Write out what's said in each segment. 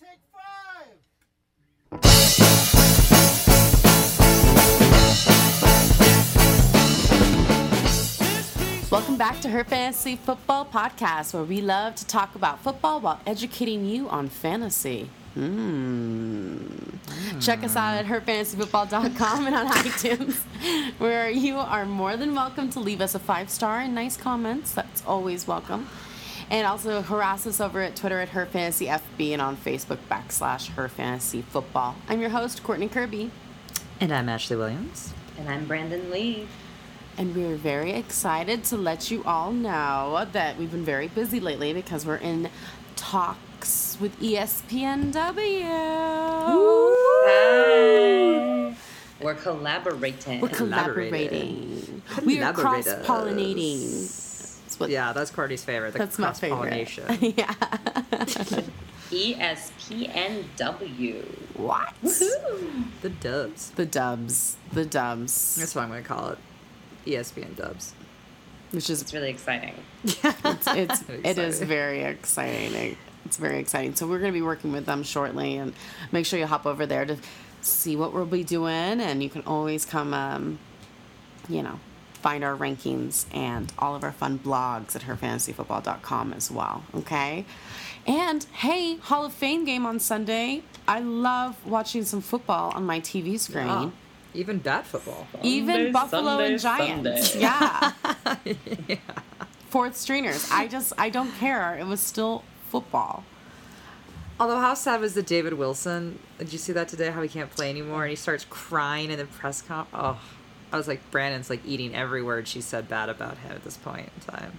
take five. Welcome back to Her Fantasy Football Podcast, where we love to talk about football while educating you on fantasy. Hmm. Check us out at herfantasyfootball.com and on iTunes, where you are more than welcome to leave us a five star and nice comments. That's always welcome. And also harass us over at Twitter at Her Fantasy FB and on Facebook backslash Her Fantasy Football. I'm your host, Courtney Kirby. And I'm Ashley Williams. And I'm Brandon Lee. And we're very excited to let you all know that we've been very busy lately because we're in talks with ESPNW. Hi. We're collaborating. We're collaborating. We are cross Collaborators. pollinating. That's what, Yeah, that's Courtney's favorite. The That's my favorite. cross-pollination. yeah. ESPNW. What? the dubs. The dubs. The dubs. That's what I'm going to call it. ESPN dubs. Which is It's really exciting. it's, it's it is Exciting. very exciting. It's very exciting. So we're going to be working with them shortly, and make sure you hop over there to see what we'll be doing. And you can always come, um, you know, find our rankings and all of our fun blogs at herfantasyfootball.com as well. Okay. And hey, Hall of Fame game on Sunday. I love watching some football on my TV screen. Ah, even bad football. Even Buffalo Sunday, and Giants. Sunday. Yeah. Fourth stringers. I just I don't care. It was still football. Although how sad was the David Wilson? Did you see that today? How he can't play anymore, and he starts crying in the press conf. Oh, I was like, Brandon's like eating every word she said bad about him at this point in time.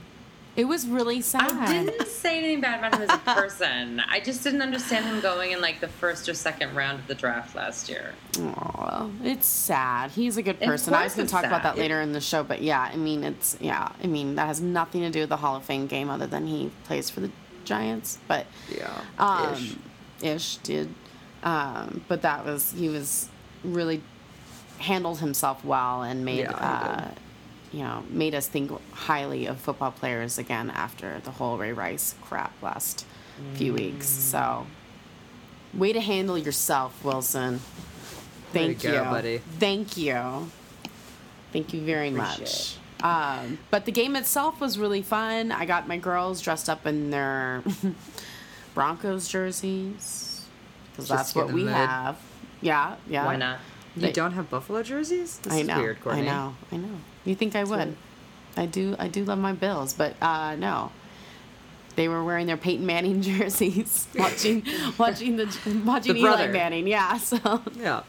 It was really sad. I didn't say anything bad about him as a person. I just didn't understand him going in like the first or second round of the draft last year. Aw, it's sad. He's a good person. I was going to talk about that sad. later in the show, but yeah, I mean, it's yeah, I mean that has nothing to do with the Hall of Fame game other than he plays for the Giants, but Yeah. um, ish. ish did, um, but that was he was really handled himself well and made Yeah, uh, you know made us think highly of football players again after the whole Ray Rice crap last few weeks. Mm. So, way to handle yourself, Wilson. Thank go, you, buddy. Thank you. Thank you very much. Um, but the game itself was really fun. I got my girls dressed up in their Broncos jerseys because that's what we have. Yeah, yeah. Why not? You they- don't have Buffalo jerseys? This I is know. weird. I know. I know. You think I would? I do. I do love my Bills, but uh, no. They were wearing their Peyton Manning jerseys, watching, watching the watching The Eli brother. Manning. Yeah. So, Yeah.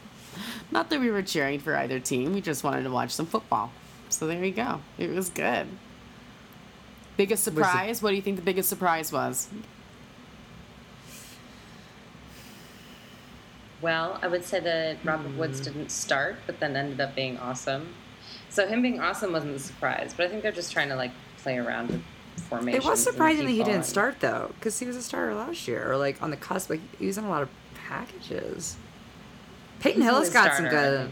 not that we were cheering for either team. We just wanted to watch some football. So there you go. It was good. Biggest the- surprise? What do you think the biggest surprise was? Well, I would say that Robert Woods mm-hmm. didn't start, but then ended up being awesome. So him being awesome wasn't a surprise, but I think they're just trying to like play around with formations. It was surprising that he didn't start though, because he was a starter last year, or like on the cusp. Like he was in a lot of packages. Peyton He's Hill's got some starter, I good.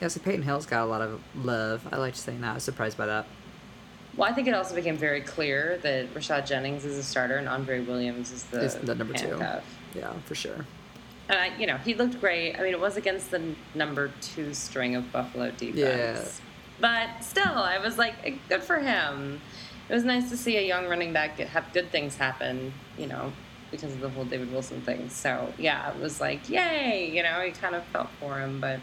Yeah, so Peyton Hillis got a lot of love. I like saying that. I was surprised by that. Well, I think it also became very clear that Rashad Jennings is a starter and Andre Williams is the, Is the number two. Yeah, for sure. And I, you know, he looked great. I mean, it was against the number two string of Buffalo defense. But still, I was like, eh, good for him. It was nice to see a young running back get, have good things happen, you know, because of the whole David Wilson thing. So, yeah, it was like, yay, you know, he kind of felt for him. But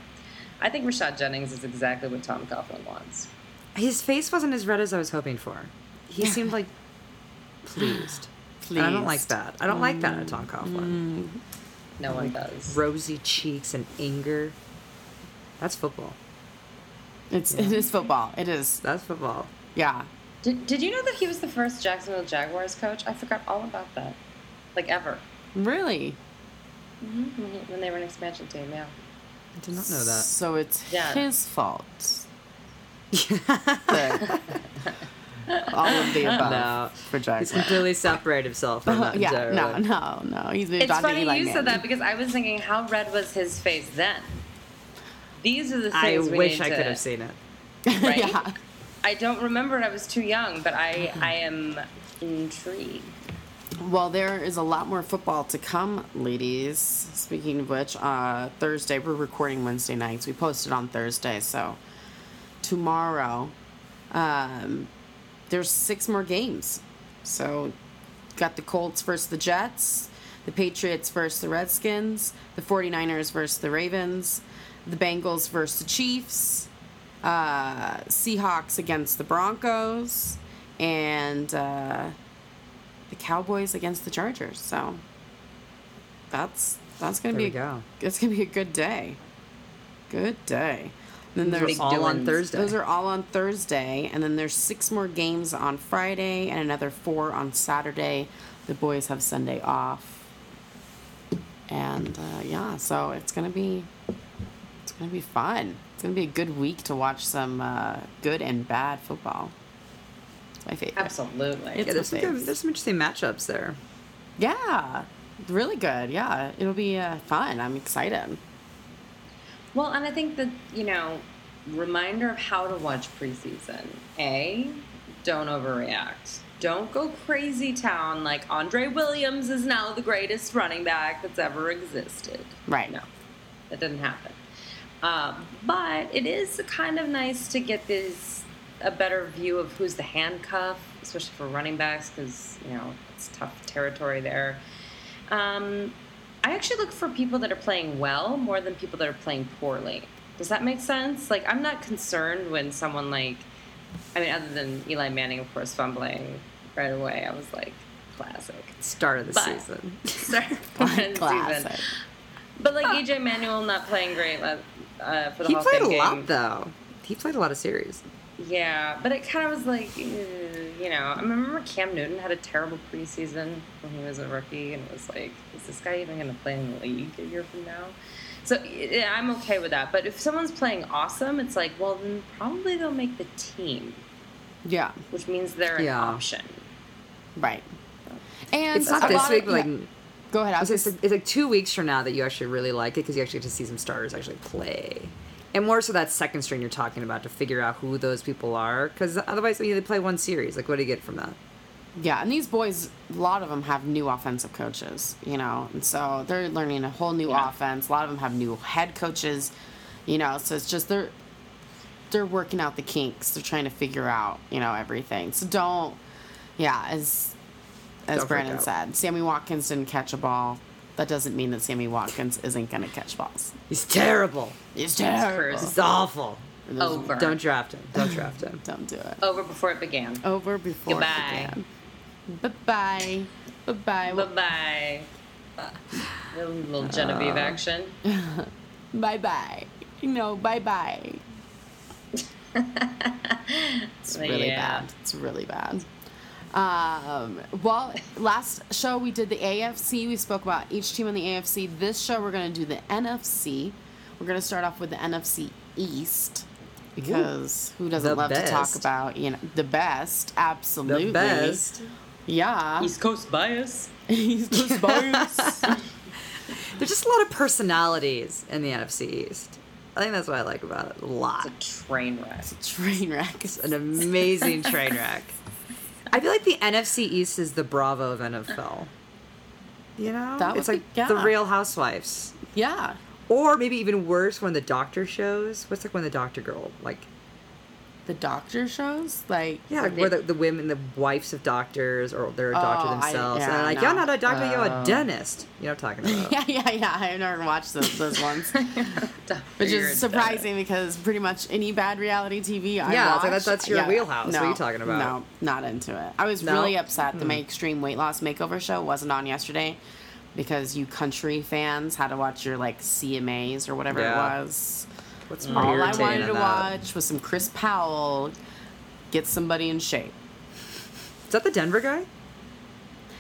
I think Rashad Jennings is exactly what Tom Coughlin wants. His face wasn't as red as I was hoping for. He seemed like pleased. And I don't like that. I don't like that at Tom Coughlin. No one does. Rosy cheeks and anger. That's football. It's it is football. It is. That's football. Yeah. Did, did you know that he was the first Jacksonville Jaguars coach? I forgot all about that. Like, ever. Really. Mm-hmm. When, he, when they were an expansion team, yeah. I did not know that. So it's Yeah. his fault. that all of the above No. for He's completely separated himself from that yeah, entirely. no, no, no. He's moved It's on to funny Eli you Manning. said that because I was thinking, how red was his face then? These are the things I we wish need I to- could have seen it. Right? yeah. I don't remember it. I was too young, but I I am intrigued. Well, there is a lot more football to come, ladies. Speaking of which, uh, Thursday, we're recording Wednesday nights. We posted on Thursday, so tomorrow, um, there's six more games. So, got the Colts versus the Jets, the Patriots versus the Redskins, the 49ers versus the Ravens, the Bengals versus the Chiefs, uh, Seahawks against the Broncos, and uh, the Cowboys against the Chargers. So that's that's gonna There be we go. it's gonna be a good day. Good day. And then Those there's are all on. Thursday. those are all on Thursday, and then there's six more games on Friday and another four on Saturday. The boys have Sunday off, and uh, yeah, so it's gonna be it's gonna be fun. It's gonna be a good week to watch some uh, good and bad football. It's my favorite. Absolutely. It's yeah, there's my some, good, there's some interesting matchups there. Yeah, really good. Yeah, it'll be uh, fun. I'm excited. Well, and I think that, you know, reminder of how to watch preseason. A, don't overreact. Don't go crazy town like Andre Williams is now the greatest running back that's ever existed. Right. No, that didn't happen. Um, but it is kind of nice to get this a better view of who's the handcuff, especially for running backs, because you know it's tough territory there. Um, I actually look for people that are playing well more than people that are playing poorly. Does that make sense? Like I'm not concerned when someone like, I mean, other than Eli Manning, of course, fumbling right away. I was like, classic. Start of the But- season. Sorry, for the season. But like EJ Manuel not playing great uh, uh, for the He Hall of played a Fame lot though. He played a lot of series. Yeah, but it kind of was like, uh, you know, I remember Cam Newton had a terrible preseason when he was a rookie, and it was like, is this guy even going to play in the league a year from now? So yeah, I'm okay with that. But if someone's playing awesome, it's like, well, then probably they'll make the team, Yeah. which means they're an Yeah. option. Right. And It's not this week, like yeah. Go ahead. I was it's, like, it's like two weeks from now that you actually really like it because you actually get to see some starters actually play. And more so that second string you're talking about to figure out who those people are because otherwise they play one series. Like, what do you get from that? Yeah, and these boys, a lot of them have new offensive coaches, you know, and so they're learning a whole new Yeah. offense. A lot of them have new head coaches, you know, so it's just they're they're working out the kinks. They're trying to figure out, you know, everything. So don't, yeah, as as Don't Brandon said, Sammy Watkins didn't catch a ball. That doesn't mean that Sammy Watkins isn't going to catch balls. He's terrible. He's terrible. He's awful. Over. Don't draft him. Don't draft him. Don't do it. Over before it began. Over before Goodbye. it began. Bye bye. Bye bye. Bye bye. little, little Genevieve action. Bye bye. No, bye bye. It's really Yeah. bad. It's really bad. Um, well, last show we did the AFC. We spoke about each team in the AFC. This show we're going to do the NFC. We're going to start off with the NFC East because who doesn't The love to talk about you know the best? Absolutely, The best. Yeah, East Coast bias. East Coast bias. There's just a lot of personalities in the NFC East. I think that's what I like about it. A lot. It's a train wreck. A Train wreck. It's an amazing train wreck. I feel like the NFC East is the Bravo of NFL. You know, That it's like be- the. Real Housewives, Yeah, or maybe even worse when the Doctor shows. What's like when the Doctor girl, like the doctor shows like yeah, Like where the, the women, the wives of doctors, or they're a doctor Oh, I- themselves, and yeah, they're like, no. you're not a doctor, you're a dentist. You know what I'm talking about? yeah, yeah, yeah. I've never watched those, those ones, which is surprising because pretty much any bad reality TV I Yeah, watch, like that's- that's your wheelhouse. What are you talking about? No, not into it. I was No? Hmm. really upset that my extreme weight loss makeover show wasn't on yesterday because you country fans had to watch your like CMAs or whatever Yeah. it was. What's All I wanted to that? watch was some Chris Powell get somebody in shape. Is that the Denver guy?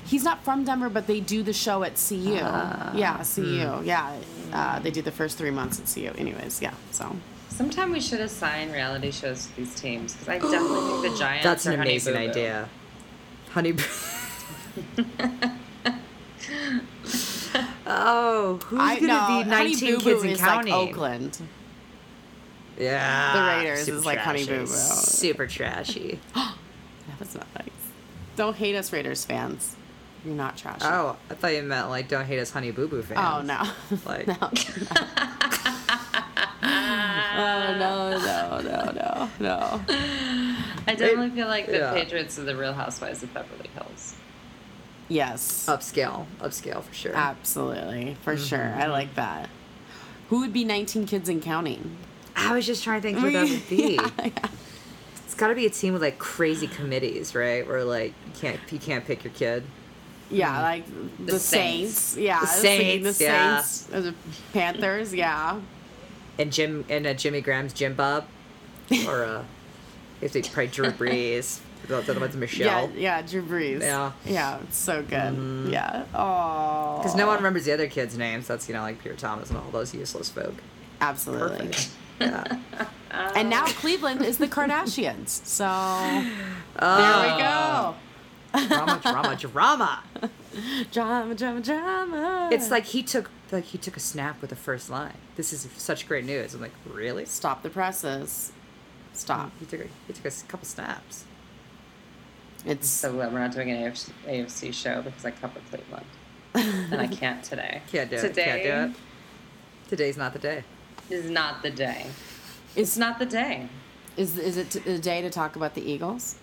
He's not from Denver, but they do the show at CU. Ah. yeah, CU. Hmm. Yeah, uh, they do the first three months at CU. Anyways, yeah. So Sometime we should assign reality shows to these teams because I definitely think the Giants That's an Honey amazing Boo Boo. idea. Honey. Boo- oh, who's I gonna know be Honey 19 Boo kids Boo and is counting? like Oakland. Yeah, The Raiders super is like Honey trashy. Boo Boo. Super trashy. That's not nice. Don't hate us, Raiders fans. You're not trashy. Oh, I thought you meant like don't hate us, Honey Boo Boo fans. Oh no. Like- no. oh no no no no no. I definitely feel like the yeah. Patriots are the Real Housewives of Beverly Hills. Yes. Upscale, upscale for sure. Absolutely, for sure. Mm-hmm. I like that. Who would be 19 kids and counting? I was just trying to think who that would be. Yeah, yeah. It's got to be a team with like crazy committees, right? Where like you can't you can't pick your kid. Yeah, like the, The Saints. Saints. Yeah, The Saints, the yeah. Saints, or the Panthers. Yeah. And Jim and uh, Jimmy Graham's Jim Bob, or uh, if they probably Drew Brees. Other Michelle. Yeah, yeah, Drew Brees. Yeah. Yeah, it's so good. Mm-hmm. Yeah. Oh. Because no one remembers the other kids' names. That's you know like Peter Thomas and all those useless folk. Absolutely. Yeah. And now Cleveland is the Kardashians. So Oh, there we go. Drama, drama, drama. Drama, drama, drama. It's like he took like he took a snap with the first line. This is such great news. I'm like, really? stop the presses. Stop. He took a, he took a couple snaps. It's So glad we're not doing an AFC, AFC show because I cover Cleveland. and I can't today. Can't do today it. Can't do it. Today's not the day. is not the day. It's not the day. is is it the day to talk about the Eagles?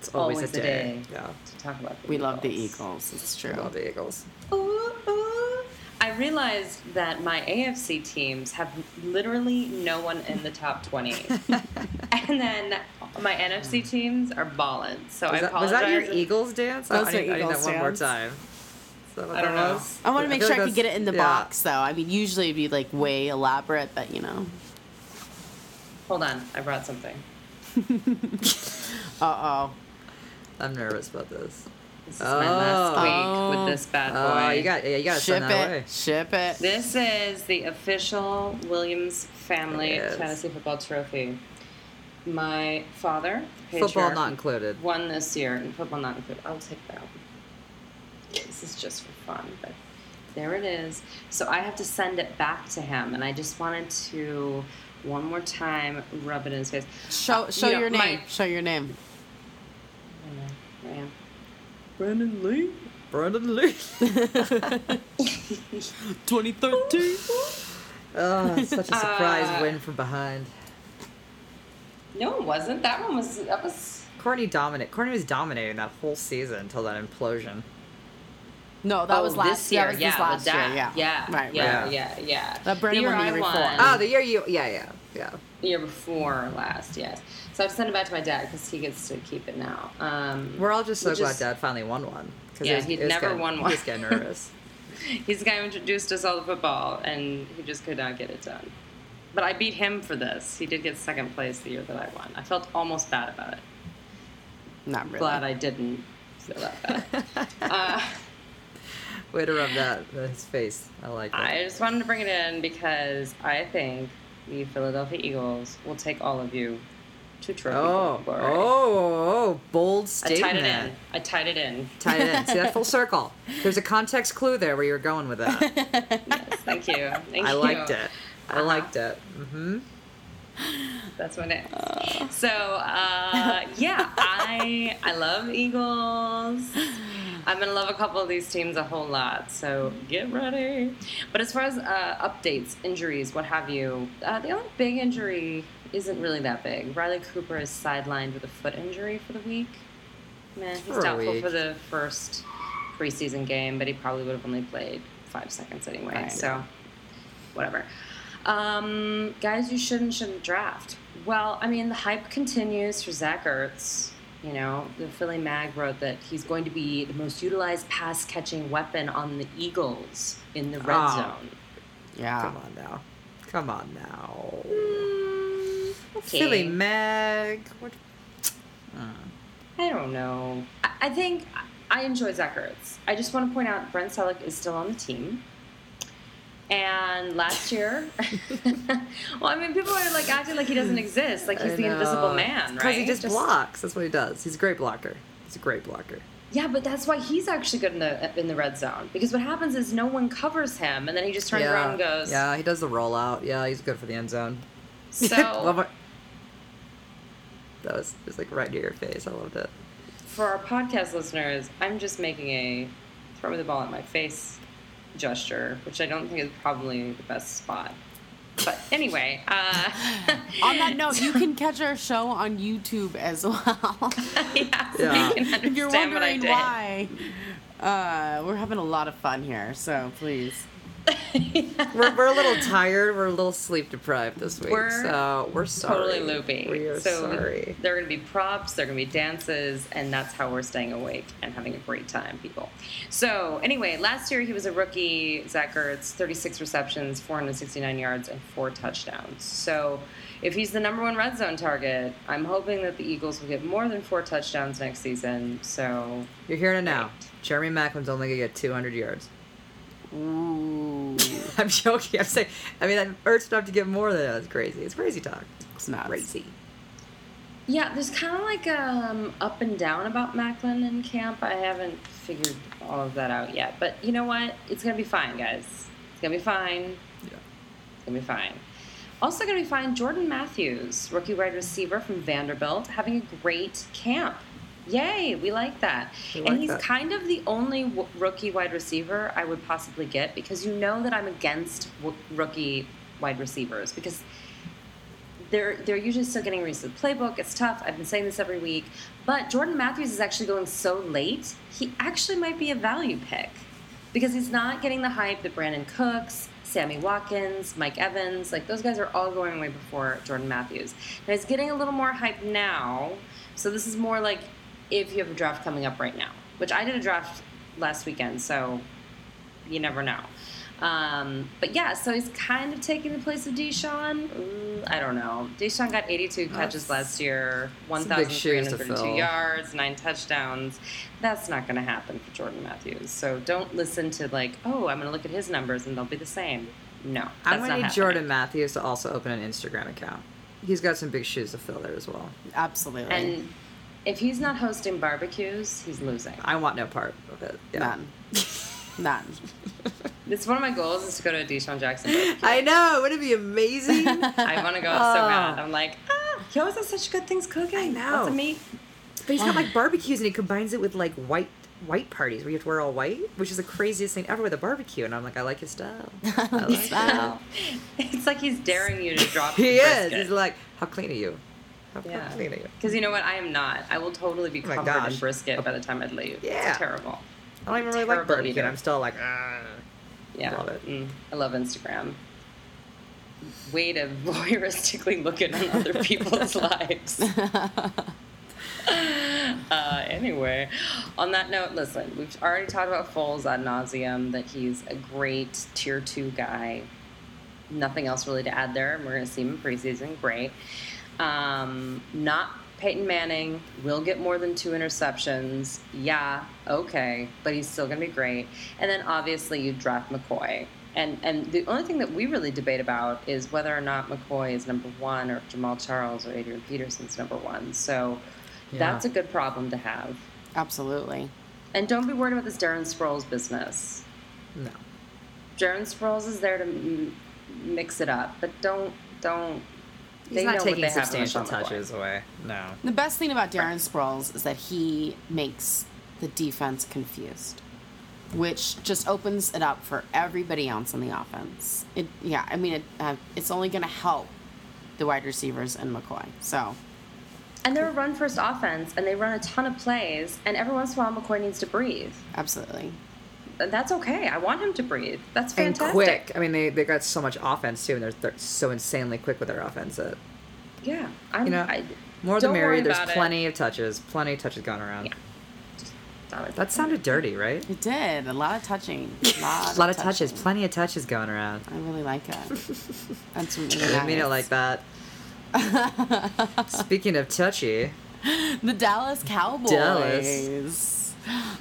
It's always, Always a the day. day. Yeah. To talk about the We love the Eagles. Eagles. It's true. We love the Eagles. Ooh, ooh. I realized that my AFC teams have literally no one in the top 20. and then my NFC teams are balling. So I Was that, was that your Eagles dance? Those I, are need, I need that one more time. Is that what I don't know. was? I want to make feel sure I like could get it in the yeah. box, though. I mean, usually it'd be like way elaborate, but you know. Hold on, I brought something. Uh oh. I'm nervous about this. This is my last Oh. week with this bad boy. Oh, you got yeah, you got to Ship send that away. it. Ship it. This is the official Williams family It is. fantasy football trophy. My father, the Football not included. won this year, and football not included. I'll take that. This is just for fun, but there it is. So I have to send it back to him, and I just wanted to one more time rub it in his face. Show Uh, show you know, your name. my- Show your name. I am. Brandon Lee. Brandon Lee. 2013. Oh, such a surprise Uh, win from behind. No, it wasn't. That one was. That was. Courtney dominate. Courtney was dominating that whole season until that implosion. No, that oh, was last this year. That was yeah, this last that. year. Yeah. yeah, Right. yeah, Right. yeah, yeah. That Brandon the year won I won, before. Oh, the year you. Yeah, yeah, yeah. the year before last, yes. So I've sent it back to my dad because he gets to keep it now. Um, We're all just so glad is- Dad finally won one. 'cause Yeah, it was- he'd it never getting- won one. He's getting nervous. He's the guy who introduced us all to football, and he just could not get it done. But I beat him for this. He did get second place the year that I won. I felt almost bad about it. Not really. Glad I didn't feel that bad. uh, Way to rub that his face. I like it. I just wanted to bring it in because I think the Philadelphia Eagles will take all of you to trophy oh, glory. oh, oh, bold statement. I tied it in. I tied it in. Tied it in. See that full circle. There's a context clue there where you're going with that. Yes, thank you. Thank I you. I liked it. I liked it. Mm-hmm. That's what it is. So uh, yeah, I I love Eagles. I'm gonna love a couple of these teams a whole lot. So get ready. But as far as uh, updates, injuries, what have you, uh, the only big injury isn't really that big. Riley Cooper is sidelined with a foot injury for the week. Meh, he's For doubtful for the first preseason game, but he probably would have only played five seconds anyway. Right. So whatever. Um, guys, you shouldn't shouldn't draft. Well, I mean, the hype continues for Zach Ertz. You know, the Philly Mag wrote that he's going to be the most utilized pass catching weapon on the Eagles in the red Oh. zone. Yeah. Come on now. Come on now. Mm, okay. Philly Mag. What? I don't know. I, I think I enjoy Zach Ertz. I just want to point out Brent Celek is still on the team. And last year, well, I mean, people are like acting like he doesn't exist, like he's I the invisible man, right? Because he just, blocks. That's what he does. He's a great blocker. He's a great blocker. Yeah, but that's why he's actually good in the in the red zone because what happens is no one covers him, and then he just turns yeah. around and goes. Yeah, he does the rollout. Yeah, he's good for the end zone. So it. That was just like right near your face. I loved it. for our podcast listeners, I'm just making a throw me the ball at my face gesture, which I don't think is probably the best spot. But anyway, uh, On that note, you can catch our show on YouTube as well. yeah, so Yeah. you can if you're understand what I wondering why, uh, we're having a lot of fun here. So please. We're, we're a little tired. We're a little sleep deprived this week. We're so we're sorry. totally loopy. We are so sorry. there are going to be props, there are going to be dances, and that's how we're staying awake and having a great time, people. So anyway, last year he was a rookie. Zach Ertz, 36 receptions, 469 yards, and four touchdowns. So if he's the number one red zone target, I'm hoping that the Eagles will get more than four touchdowns next season. So You're hearing it now. Jeremy Maclin's only gonna get 200 yards. Ooh, I'm joking. I'm saying. I mean, that urged enough to get more than that. That's crazy. It's crazy talk. it's nuts. Crazy. Yeah, there's kind of like um, up and down about Maclin in camp. I haven't figured all of that out yet. But you know what? It's going to be fine, guys. It's going to be fine. Yeah. It's going to be fine. Also going to be fine, Jordan Matthews, rookie wide receiver from Vanderbilt, having a great camp. Yay, we like that. We and like he's that. kind of the only w- rookie wide receiver I would possibly get because you know that I'm against w- rookie wide receivers because they're they're usually still getting used to the playbook. It's tough. I've been saying this every week. But Jordan Matthews is actually going so late. He actually might be a value pick because he's not getting the hype that Brandin Cooks, Sammy Watkins, Mike Evans, like those guys are all going away before Jordan Matthews. Now he's getting a little more hype now. So this is more like if you have a draft coming up right now, which I did a draft last weekend, so you never know. Um, but yeah, so he's kind of taking the place of DeSean. Ooh, I don't know. DeSean got 82 catches That's- last year, that's some big shoes to 1,332 yards, nine touchdowns. That's not going to happen for Jordan Matthews. So don't listen to like, oh, I'm going to look at his numbers and they'll be the same. No, that's I'm gonna need happening. Jordan Matthews to also open an Instagram account. He's got some big shoes to fill there as well. Absolutely. And if he's not hosting barbecues, he's losing. I want no part of it. Yeah. None. None. It's one of my goals is to go to a DeSean Jackson barbecue. I know. Wouldn't it be amazing? I want to go so Oh. bad. I'm like, ah, he always has such good things cooking. I know. Lots of meat. But he's got like barbecues and he combines it with like white white parties where you have to wear all white, which is the craziest thing ever with a barbecue. And I'm like, I like his style. I like it. Style. It's like he's daring you to drop. He is. brisket. He's like, how clean are you? How Yeah. you? Because you know what? I am not. I will totally be Oh covered in brisket by the time I leave. Yeah. It's terrible. I don't even really like barbecue. I'm still like, ah. Yeah. Love it. Mm, I love Instagram. Way to voyeuristically look at other people's lives. uh, anyway, on that note, listen, we've already talked about Foles ad nauseum, that he's a great tier two guy. Nothing else really to add there. We're going to see him in preseason. Great. Um, not Peyton Manning will get more than two interceptions. Yeah, okay, but he's still going to be great. And then obviously you draft McCoy. And and the only thing that we really debate about is whether or not McCoy is number one or Jamaal Charles or Adrian Peterson's number one. So Yeah. that's a good problem to have. Absolutely. And don't be worried about this Darren Sproles business. No. Darren Sproles is there to mix it up, but don't don't. He's they not know what taking they substantial LeSean touches away. No. The best thing about Darren Sproles is that he makes the defense confused, which just opens it up for everybody else on the offense. It, yeah, I mean, it, uh, it's only going to help the wide receivers and McCoy. So, And they're a run first offense, and they run a ton of plays, and every once in a while McCoy needs to breathe. absolutely. And That's okay. I want him to breathe. That's fantastic. And fantastic. quick. I mean, they, they got so much offense too, and they're, they're so insanely quick with their offense that Yeah. I'm, You know, I, more than don't merrier. worry There's about it. plenty of touches. Plenty of touches going around. Yeah. That sounded dirty, right? It did. A lot of touching. A lot, A lot of touches. touching. Plenty of touches going around. I really like it. That's really I didn't mean it like that. Speaking of touchy, the Dallas Cowboys. Dallas.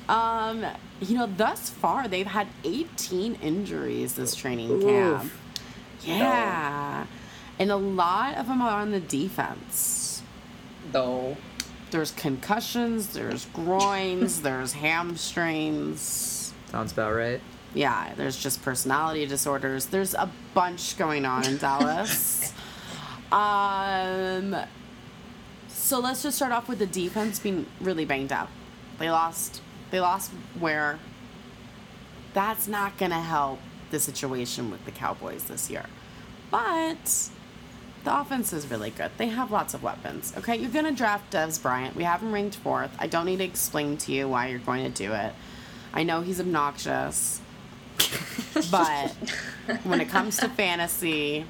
Um, you know, thus far they've had 18 injuries this training Oof. camp. Yeah. And a lot of them are on the defense. Though. There's concussions, there's groins, there's hamstrings. sounds about right. Yeah, there's just personality disorders. There's a bunch going on in Dallas. Um, so let's just start off with the defense being really banged up. They lost. They lost Ware. That's not going to help the situation with the Cowboys this year. But the offense is really good. They have lots of weapons. Okay, you're going to draft Dez Bryant. We have him ranked fourth. I don't need to explain to you why you're going to do it. I know he's obnoxious, but when it comes to fantasy,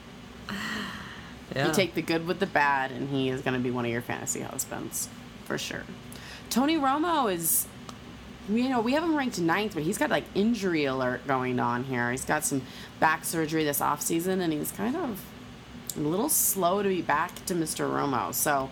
Yeah. you take the good with the bad, and he is going to be one of your fantasy husbands for sure. Tony Romo is, you know, we have him ranked ninth, but he's got like injury alert going on here. He's got some back surgery this offseason, and he's kind of a little slow to be back to Mr. Romo. So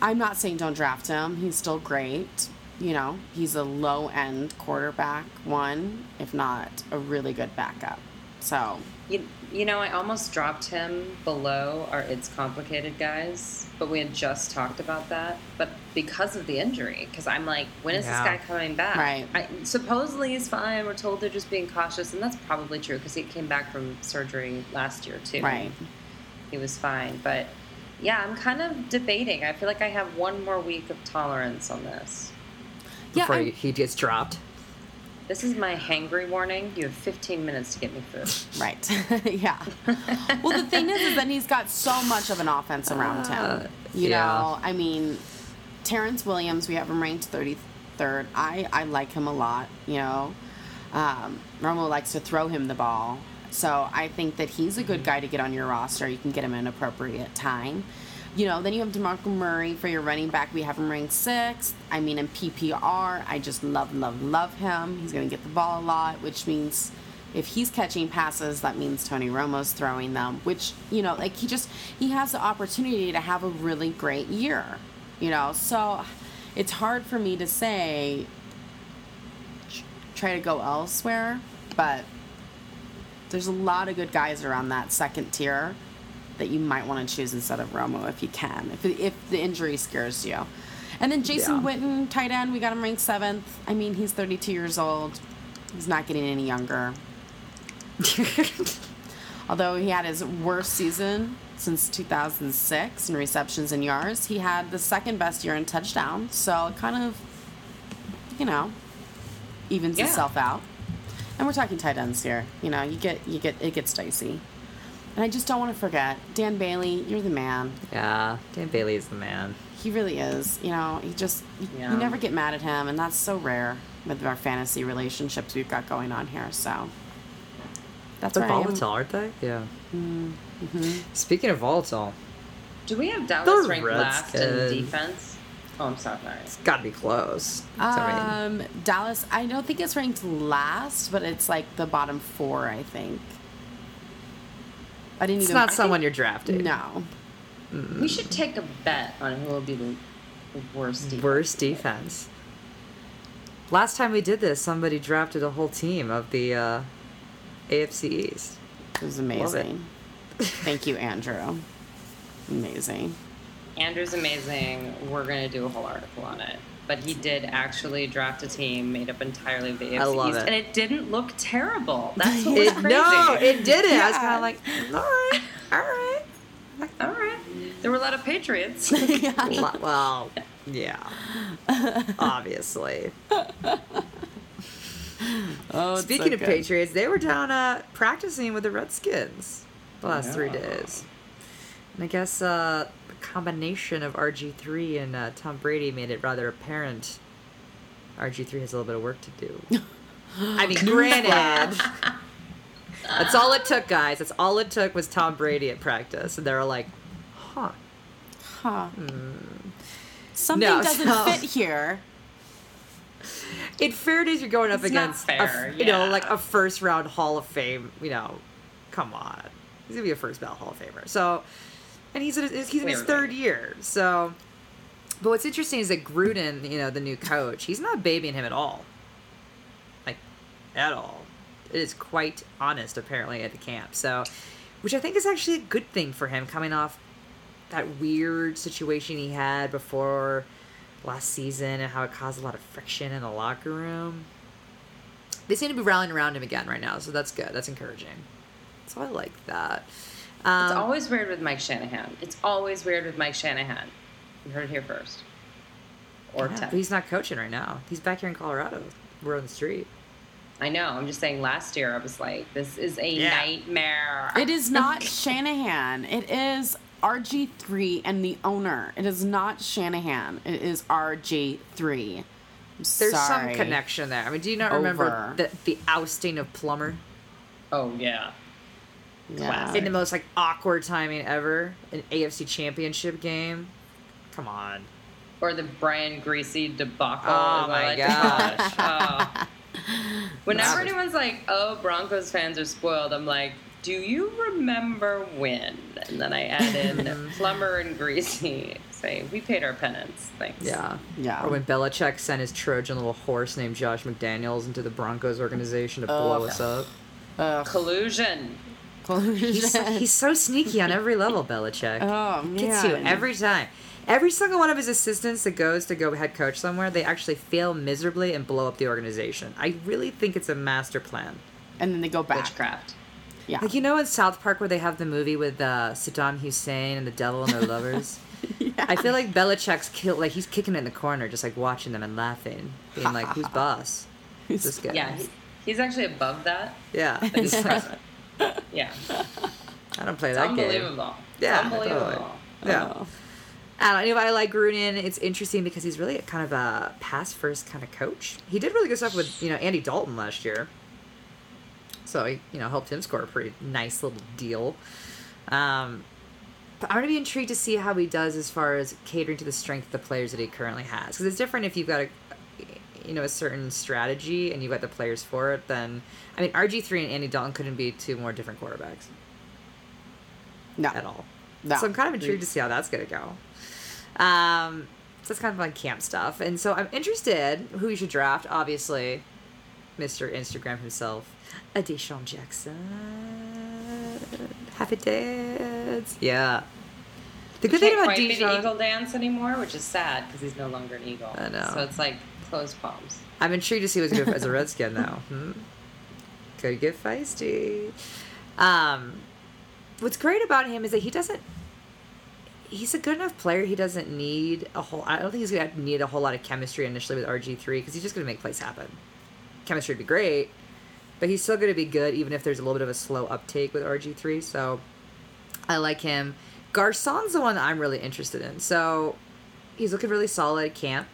I'm not saying don't draft him. He's still great. You know, he's a low end quarterback one, if not a really good backup. So You, you know, I almost dropped him below our It's Complicated guys, but we had just talked about that. But because of the injury, because I'm like, when is Yeah. this guy coming back? Right. I, supposedly he's fine. We're told they're just being cautious, and that's probably true because he came back from surgery last year, too. Right. He was fine. But yeah, I'm kind of debating. I feel like I have one more week of tolerance on this. yeah, Before I- he, he gets dropped. This is my hangry warning. You have 15 minutes to get me food. Right. yeah. Well, the thing is, is that he's got so much of an offense around him. Uh, You yeah. know, I mean, Terrance Williams, we have him ranked 33rd. I, I like him a lot, you know. Um, Romo likes to throw him the ball. So I think that he's a good guy to get on your roster. You can get him an appropriate time. You know, then you have DeMarco Murray for your running back. We have him ranked sixth. I mean, in PPR, I just love, love, love him. He's going to get the ball a lot, which means if he's catching passes, that means Tony Romo's throwing them, which, you know, like he just, he has the opportunity to have a really great year, you know? So it's hard for me to say, try to go elsewhere, but there's a lot of good guys around that second tier that you might want to choose instead of Romo if you can, if, if the injury scares you. And then Jason Yeah. Witten, tight end, we got him ranked seventh. I mean, he's 32 years old. He's not getting any younger. Although he had his worst season since 2006 in receptions and yards, he had the second best year in touchdowns. So it kind of, you know, evens Yeah. itself out. And we're talking tight ends here. You know, you get you get it gets dicey. And I just don't want to forget Dan Bailey. You're the man. yeah, Dan Bailey is the man. He really is. You know, he just you, Yeah. you never get mad at him, and that's so rare with our fantasy relationships we've got going on here. So that's They're where volatile, aren't they? Yeah. Mm-hmm. Speaking of volatile, Do we have Dallas The ranked last in defense? Oh, I'm so sorry. it's got to be close. I mean, Um, Dallas. I don't think it's ranked last, but it's like the bottom four. I think. I didn't it's even. not someone you're drafting. No. We should take a bet on who will be the the worst defense. Worst defense. Last time we did this, somebody drafted a whole team of the uh, AFC East. It was Love it. amazing. Thank you, Andrew. Amazing. Andrew's amazing. We're gonna do a whole article on it. But he did actually draft a team made up entirely of the AFC I love East, it. and it didn't look terrible. That's what was crazy. no, it didn't. I was Yeah. kind of like, all right, all right. All right. There were a lot of Patriots. Lo- well, yeah, obviously. Oh, Speaking of Patriots, they were down uh, practicing with the Redskins the last three days. And I guess uh, combination of RG3 and uh, Tom Brady made it rather apparent RG3 has a little bit of work to do. I mean, granted, that's all it took, guys. That's all it took was Tom Brady at practice. And they were like, huh. Huh. Something No, doesn't so- fit here. In fairness, you're going up It's against, a f- fair, you know, like a first round Hall of Fame. You know, come on, he's gonna be a first ballot Hall of Famer. So, and he's in his, he's in his third year. So, but what's interesting is that Gruden, you know, the new coach, he's not babying him at all, like at all. It is quite honest, apparently, at the camp. So, which I think is actually a good thing for him coming off that weird situation he had before last season and how it caused a lot of friction in the locker room. They seem to be rallying around him again right now, so that's good. That's encouraging. So I like that. Um, It's always weird with Mike Shanahan. It's always weird with Mike Shanahan. You heard it here first. or Yeah, but he's not coaching right now. He's back here in Colorado. We're on the street. I know. I'm just saying. Last year, I was like, "This is a Yeah. nightmare." It is not Shanahan. It is RG3 and the owner. It is not Shanahan. It is RG3. I'm There's sorry. some connection there. I mean, do you not remember the, the ousting of Plummer Oh yeah. Yeah. Classic. in the most like awkward timing ever, an AFC Championship game? Come on. Or the Brian Griese debacle. Oh my like gosh. call it. Oh. Whenever was- anyone's like, "Oh, Broncos fans are spoiled," I'm like, "Do you remember when?" And then I add in Plummer and Greasy. Say, "We paid our penance." Thanks. Yeah. Yeah. Or when Belichick sent his Trojan little horse named Josh McDaniels into the Broncos organization to blow Ugh. us up. Ugh. Collusion. He's, he's so sneaky on every level, Belichick. oh, man. Gets you every time. Every single one of his assistants that goes to go head coach somewhere, they actually fail miserably and blow up the organization. I really think it's a master plan. And then they go back. Witchcraft. Yeah. Like you know in South Park where they have the movie with uh, Saddam Hussein and the devil and their lovers. yeah. I feel like Belichick's kill like he's kicking it in the corner, just like watching them and laughing, being like, "Who's boss? Who's this guy?" Yeah, he, he's actually above that. yeah. But he's present. Yeah. I don't play It's that game. unbelievable. Yeah, It's unbelievable. totally. Yeah. Oh. I don't know. Anyway, I like Gruden. It's interesting because he's really kind of a pass first kind of coach. He did really good stuff with you know Andy Dalton last year, so he you know helped him score a pretty nice little deal. Um, but I'm gonna be intrigued to see how he does as far as catering to the strength of the players that he currently has. Because it's different if you've got a you know a certain strategy and you've got the players for it. Then I mean RG three and Andy Dalton couldn't be two more different quarterbacks No. at all. No. So I'm kind of intrigued to see how that's gonna go. Um, so it's kind of like camp stuff, and so I'm interested who you should draft. Obviously, Mr. Instagram himself, a DeSean Jackson. Happy dads. Yeah. The good thing can't about quite be the eagle dance anymore, which is sad because he's no longer an eagle. I know. So it's like closed palms. I'm intrigued to see what's good as a Redskin now. Hmm? Could get feisty. Um, what's great about him is that he doesn't. He's a good enough player. He doesn't need a whole. I don't think he's gonna need a whole lot of chemistry initially with RG three because he's just gonna make plays happen. Chemistry would be great, but he's still gonna be good even if there's a little bit of a slow uptake with RG three. So, I like him. Garcon's the one that I'm really interested in. So, he's looking really solid at camp.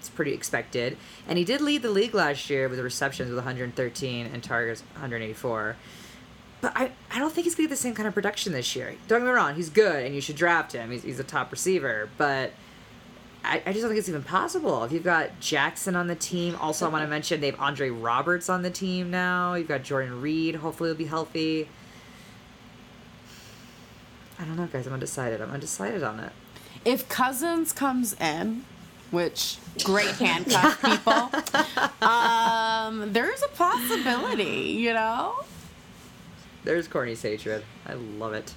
It's pretty expected. And he did lead the league last year with receptions with 113 and targets 184. But I, I don't think he's going to get the same kind of production this year. Don't get me wrong, he's good and you should draft him. He's, he's a top receiver. But I, I just don't think it's even possible. If you've got Jackson on the team, also I want to mention they have Andre Roberts on the team now. You've got Jordan Reed, hopefully he'll be healthy. I don't know, guys. I'm undecided. I'm undecided on it. If Cousins comes in, which great handcuff people, um, there's a possibility, you know? There's Courtney's hatred. I love it.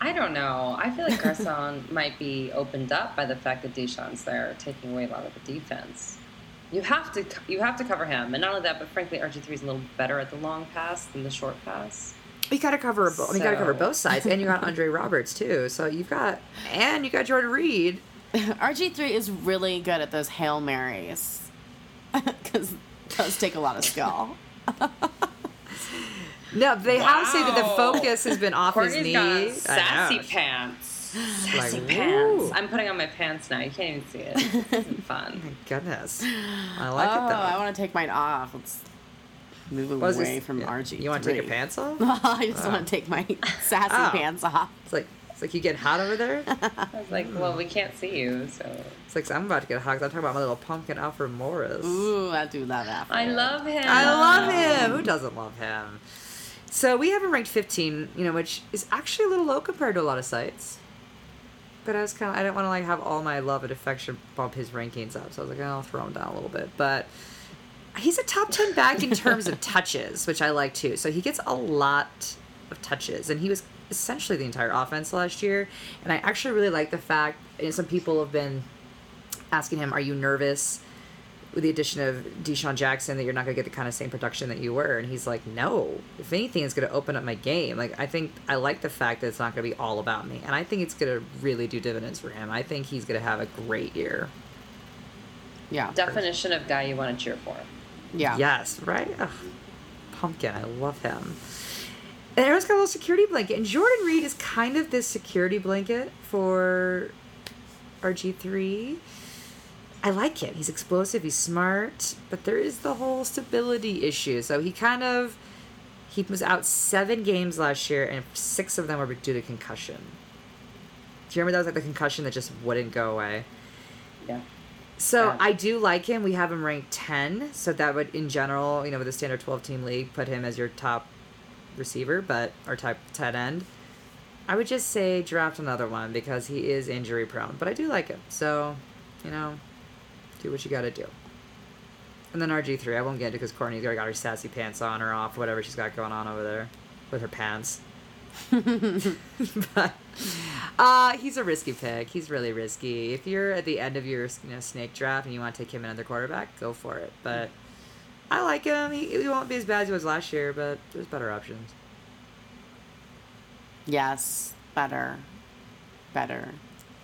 I don't know. I feel like Garcon might be opened up by the fact that DeSean's there, taking away a lot of the defense. You have to you have to cover him, and not only that, but frankly, RG three is a little better at the long pass than the short pass. You got to cover. Bo- you got to cover both sides, and you got Andre Roberts too. So you've got, and you got Jordan Reed. RG3 is really good at those Hail Marys. Because it does take a lot of skill. No, they have said that the focus has been off his Courtney's knee. got sassy pants. Sassy Like, pants. woo. I'm putting on my pants now. You can't even see it. This fun. My goodness, I like oh, it though. Oh, I want to take mine off. Let's move away this? from Yeah. RG3. You want to take your pants off? I just Oh. want to take my sassy Oh. pants off. It's like it's like you getting hot over there. I was like, well, we can't see you, so. It's like I'm about to get hot. 'cause I'm talking about my little pumpkin Alfred Morris. Ooh, I do love that. I love him. I love him. Who doesn't love him? So we have him ranked 15, you know, which is actually a little low compared to a lot of sites. But I was kind of, I didn't want to like have all my love and affection bump his rankings up. So I was like, oh, I'll throw him down a little bit. But he's a top 10 back in terms of touches, which I like too. So he gets a lot of touches, and he was essentially the entire offense last year. And I actually really like the fact, and some people have been asking him, are you nervous? with the addition of DeSean Jackson that you're not going to get the kind of same production that you were. And he's like, no, if anything, it's going to open up my game. Like, I think I like the fact that it's not going to be all about me. And I think it's going to really do dividends for him. I think he's going to have a great year. Yeah. Definition of guy you want to cheer for. Yeah. Yes, right? Ugh. Pumpkin, I love him. And Aaron's got a little security blanket. And Jordan Reed is kind of this security blanket for RG3. I like him. He's explosive, he's smart, but there is the whole stability issue. So he kind of he was out seven games last year, and six of them were due to concussion. Do you remember that was like the concussion that just wouldn't go away? Yeah. So Yeah. I do like him. We have him ranked ten, so that would, in general, you know, with a standard twelve team league, put him as your top receiver, but or type tight end. I would just say draft another one because he is injury prone, but I do like him. So, you know, do what you got to do. And then RG three, I won't get into because Courtney's got her sassy pants on or off, whatever she's got going on over there with her pants. but uh, he's a risky pick. He's really risky. If you're at the end of your you know snake draft and you want to take him another quarterback, go for it. But I like him. He, he won't be as bad as he was last year, but there's better options. Yes. Better. Better.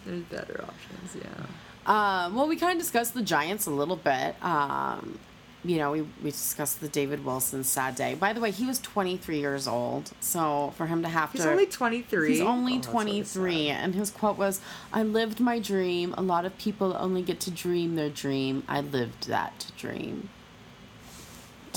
There's better options. Yeah. Um, well, we kind of discussed the Giants a little bit. Um, you know, we, we discussed the David Wilson sad day. By the way, he was 23 years old. So for him to have He's to. only 23. He's only Oh, that's really 23. and his quote was I lived my dream. A lot of people only get to dream their dream. I lived that dream.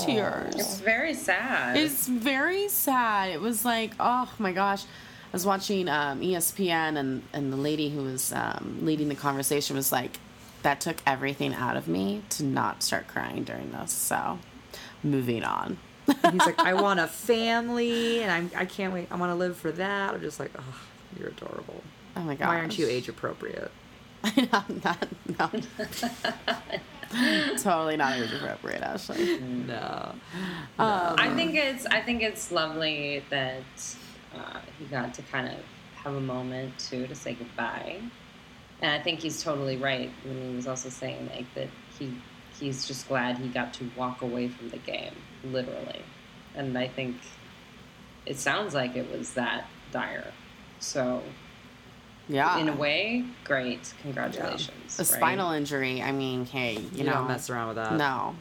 Tears. It's very sad. It's very sad. It was like, oh my gosh. I was watching um, ESPN, and, and the lady who was um, leading the conversation was like, that took everything out of me to not start crying during this. So, moving on. He's like, I want a family, and I'm, I can't wait. I want to live for that. I'm just like, oh, you're adorable. Oh my gosh. Why aren't you age appropriate? I'm not, no. totally not age appropriate, Ashley. No. Um, I think it's I think it's lovely that uh, he got to kind of have a moment too to say goodbye, and I think he's totally right when he was also saying like that he he's just glad he got to walk away from the game literally, and I think it sounds like it was that dire. So yeah. in a way, great, congratulations. a right? spinal injury. I mean, hey, you, You, know, don't mess around with that. No,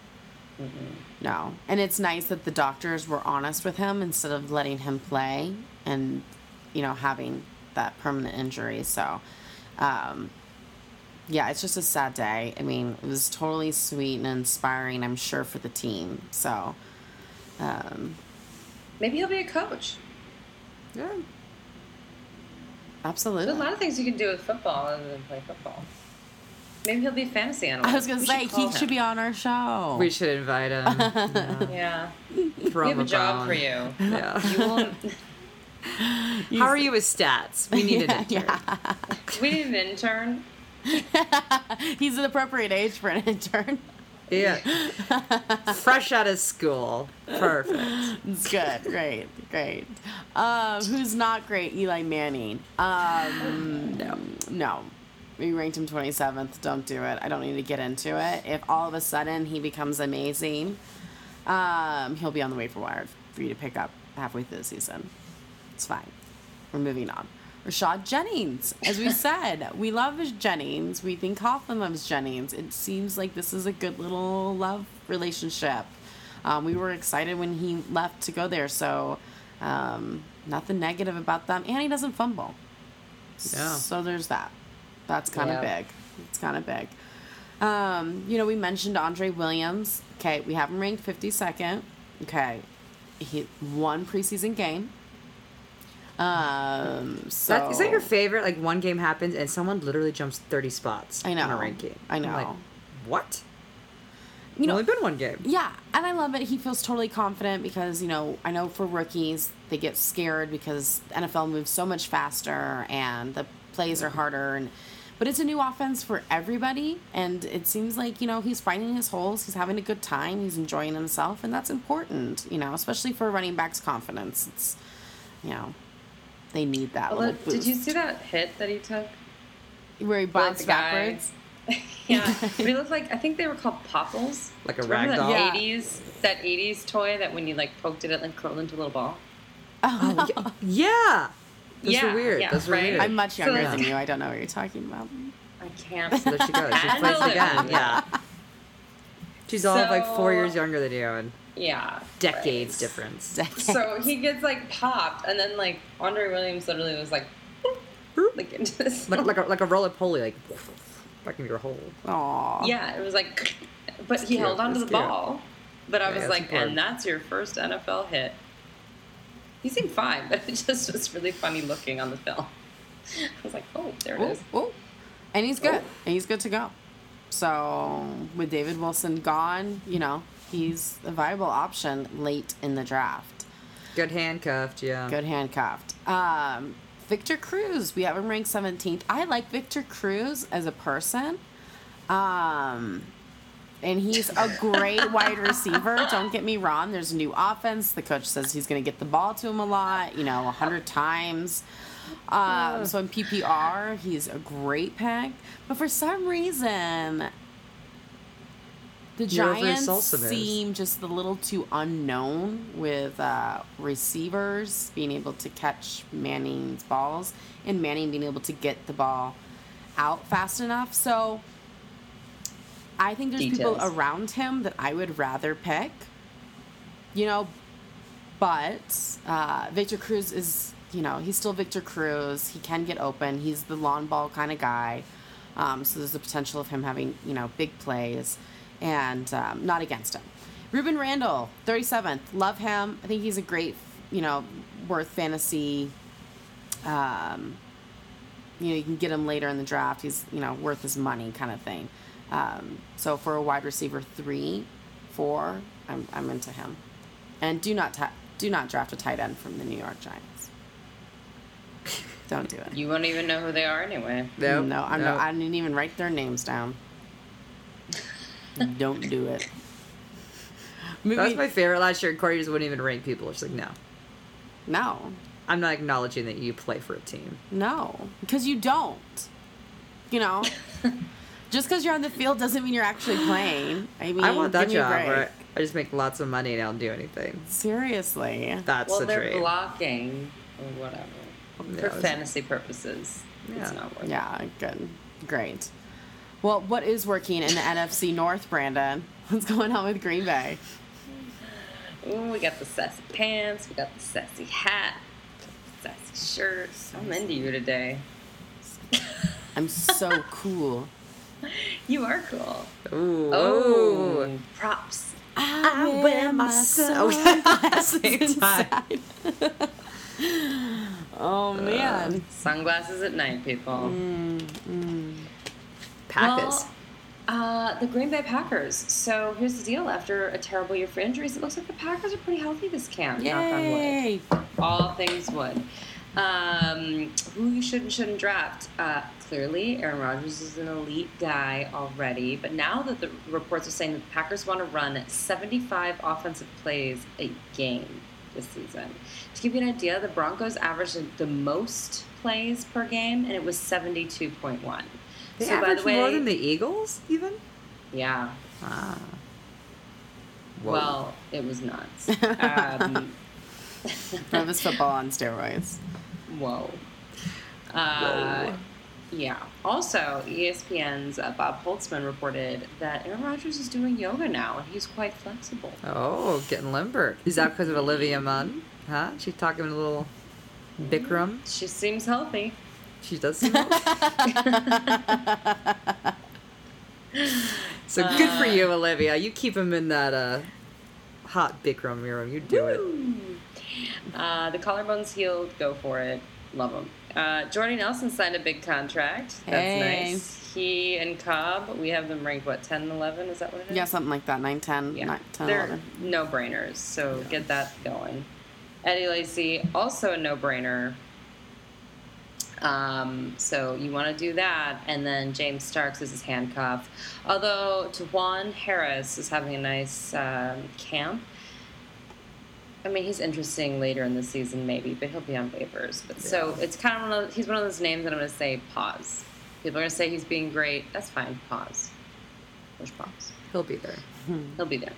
Mm-mm. no. And it's nice that the doctors were honest with him instead of letting him play and, you know, having that permanent injury. So, um, yeah, it's just a sad day. I mean, it was totally sweet and inspiring, I'm sure, for the team. So, um, Maybe he'll be a coach. Yeah. Absolutely. There's a lot of things you can do with football other than play football. Maybe he'll be a fantasy analyst. I was going to say, should he should him. be on our show. We should invite him. Yeah. Yeah, Throw we him have a job bone. for you. Yeah. You won't. How are you with stats? We need an Yeah. We need an intern. He's an appropriate age for an intern. Yeah. Fresh out of school. Perfect. It's good. Great. Great. Um, who's not great? Eli Manning. Um, No. no. We ranked him 27th. Don't do it. I don't need to get into it. If all of a sudden he becomes amazing, um, he'll be on the waiver wire for you to pick up halfway through the season. It's fine. We're moving on. Rashad Jennings, as we said, we love Jennings. We think Hoffman loves Jennings. It seems like this is a good little love relationship. Um, we were excited when he left to go there, so um, nothing negative about them. And he doesn't fumble. Yeah. So there's that. That's kind of Yeah. big. It's kind of big. Um, you know, we mentioned Andre Williams. Okay, we have him ranked 52nd. Okay, he one preseason game. Um, so That, is that your favorite? Like one game happens and someone literally jumps thirty spots I on a know. ranking. I I'm know. like, what? You know, only been one game. Yeah, and I love it. He feels totally confident because, you know, I know for rookies, they get scared because NFL moves so much faster and the plays are harder and but it's a new offense for everybody and it seems like, you know, he's finding his holes, he's having a good time, he's enjoying himself and that's important, you know, especially for running backs confidence. It's you know, they need that Well, look, boost. did you see that hit that he took? where he bounced backwards? yeah, but he looked like I think they were called popples. Like a Do rag doll? That Yeah. '80s, that '80s toy that when you like poked it, it like curled into a little ball. Oh, oh yeah. yeah. Those Yeah, were weird. yeah, Those were right? weird. I'm much younger that's- than you. I don't know what you're talking about. I can't. there she goes. She And plays again. Yeah. She's all of like four years younger than you and Yeah, decades right. difference. Decades. So he gets like popped, and then like Andre Williams literally was like, like into this. Like like a like a roller poly, like back in your hole. Aw. yeah, it was like, but he cute. held onto the cute. ball. But I Yeah, was like, important. and that's your first NFL hit. He seemed fine, but it just was really funny looking on the film. I was like, oh, there it Ooh, is. ooh. And he's good. Oh. And he's good to go. So with David Wilson gone, you know, he's a viable option late in the draft. Good handcuffed, yeah. Good handcuffed. Um, Victor Cruz, we have him ranked 17th. I like Victor Cruz as a person. Um, and he's a great wide receiver. Don't get me wrong. There's a new offense. The coach says he's going to get the ball to him a lot, you know, 100 times. Um, so in PPR, he's a great pick. But for some reason, the You're over his Giants seem just a little too unknown with uh, receivers being able to catch Manning's balls and Manning being able to get the ball out fast enough. So I think there's people around him that I would rather pick. You know, but uh, Victor Cruz is, you know, he's still Victor Cruz. He can get open. He's the lawn ball kind of guy. Um, so there's the potential of him having, you know, big plays and um, not against him. Rueben Randle, 37th. Love him. I think he's a great, you know, worth fantasy. Um, you know, you can get him later in the draft. He's, you know, worth his money kind of thing. Um, so for a wide receiver three, four, I'm, I'm into him. And do not ta- do not draft a tight end from the New York Giants. Don't do it. You won't even know who they are anyway. Nope, no, I'm nope. not, I didn't even write their names down. Don't do it. That was my favorite last year. Corey just wouldn't even rank people. She's like, no, no, I'm not acknowledging that you play for a team. no, because you don't. You know, just because you're on the field doesn't mean you're actually playing. I mean, I want that give job break. where I just make lots of money and I don't do anything. Seriously. That's well, the they're dream. blocking or whatever Yeah, for it's- fantasy purposes. It's Yeah. not working. Yeah, good. Great. Well, what is working in the NFC North, Brandon? What's going on with Green Bay? Ooh, we got the sassy pants. We got the sassy hat. Sassy shirt. I'm into you today. I'm so cool. You are cool. Ooh. Oh, props. I wear my sun- sunglasses inside. oh man. Sunglasses at night, people. Mm, mm. Packers. Well, uh, the Green Bay Packers. So here's the deal: after a terrible year for injuries, it looks like the Packers are pretty healthy this camp. Knock on wood. Yay! All things would. Um, who you should and shouldn't draft? Uh, clearly, Aaron Rodgers is an elite guy already, but now that the reports are saying that the Packers want to run 75 offensive plays a game this season. To give you an idea, the Broncos averaged the most plays per game, and it was 72.1. They so, by average the way, more than the Eagles, even. yeah. Ah. Well, it was nuts. Um, That was football on steroids. Whoa. Uh, Whoa. Yeah. Also, ESPN's uh, Bob Holtzman reported that Aaron Rodgers is doing yoga now, and he's quite flexible. Oh, getting limber. Is that because of Olivia Munn? Huh? She talking a little Bikram. She seems healthy. She does seem So good for you, Olivia. You keep him in that uh, hot Bikram room. You do it. Uh, the collarbone's healed. Go for it. Love him. Uh, Jordy Nelson signed a big contract. That's Hey. nice. He and Cobb, we have them ranked, what, 10 11? Is that what it is? Yeah, something like that. 9, 10, Yeah, 9, 10 they're 11. no brainers. So get that going. Eddie Lacy, also a no brainer. Um, so you want to do that, and then James Starks is his handcuff. Although DuJuan Harris is having a nice um, camp. I mean, he's interesting later in the season, maybe, but he'll be on waivers. But so it's kind of one of those, he's one of those names that I'm going to say pause. People are gonna say he's being great. That's fine. Pause. Push pause. He'll be there. He'll be there.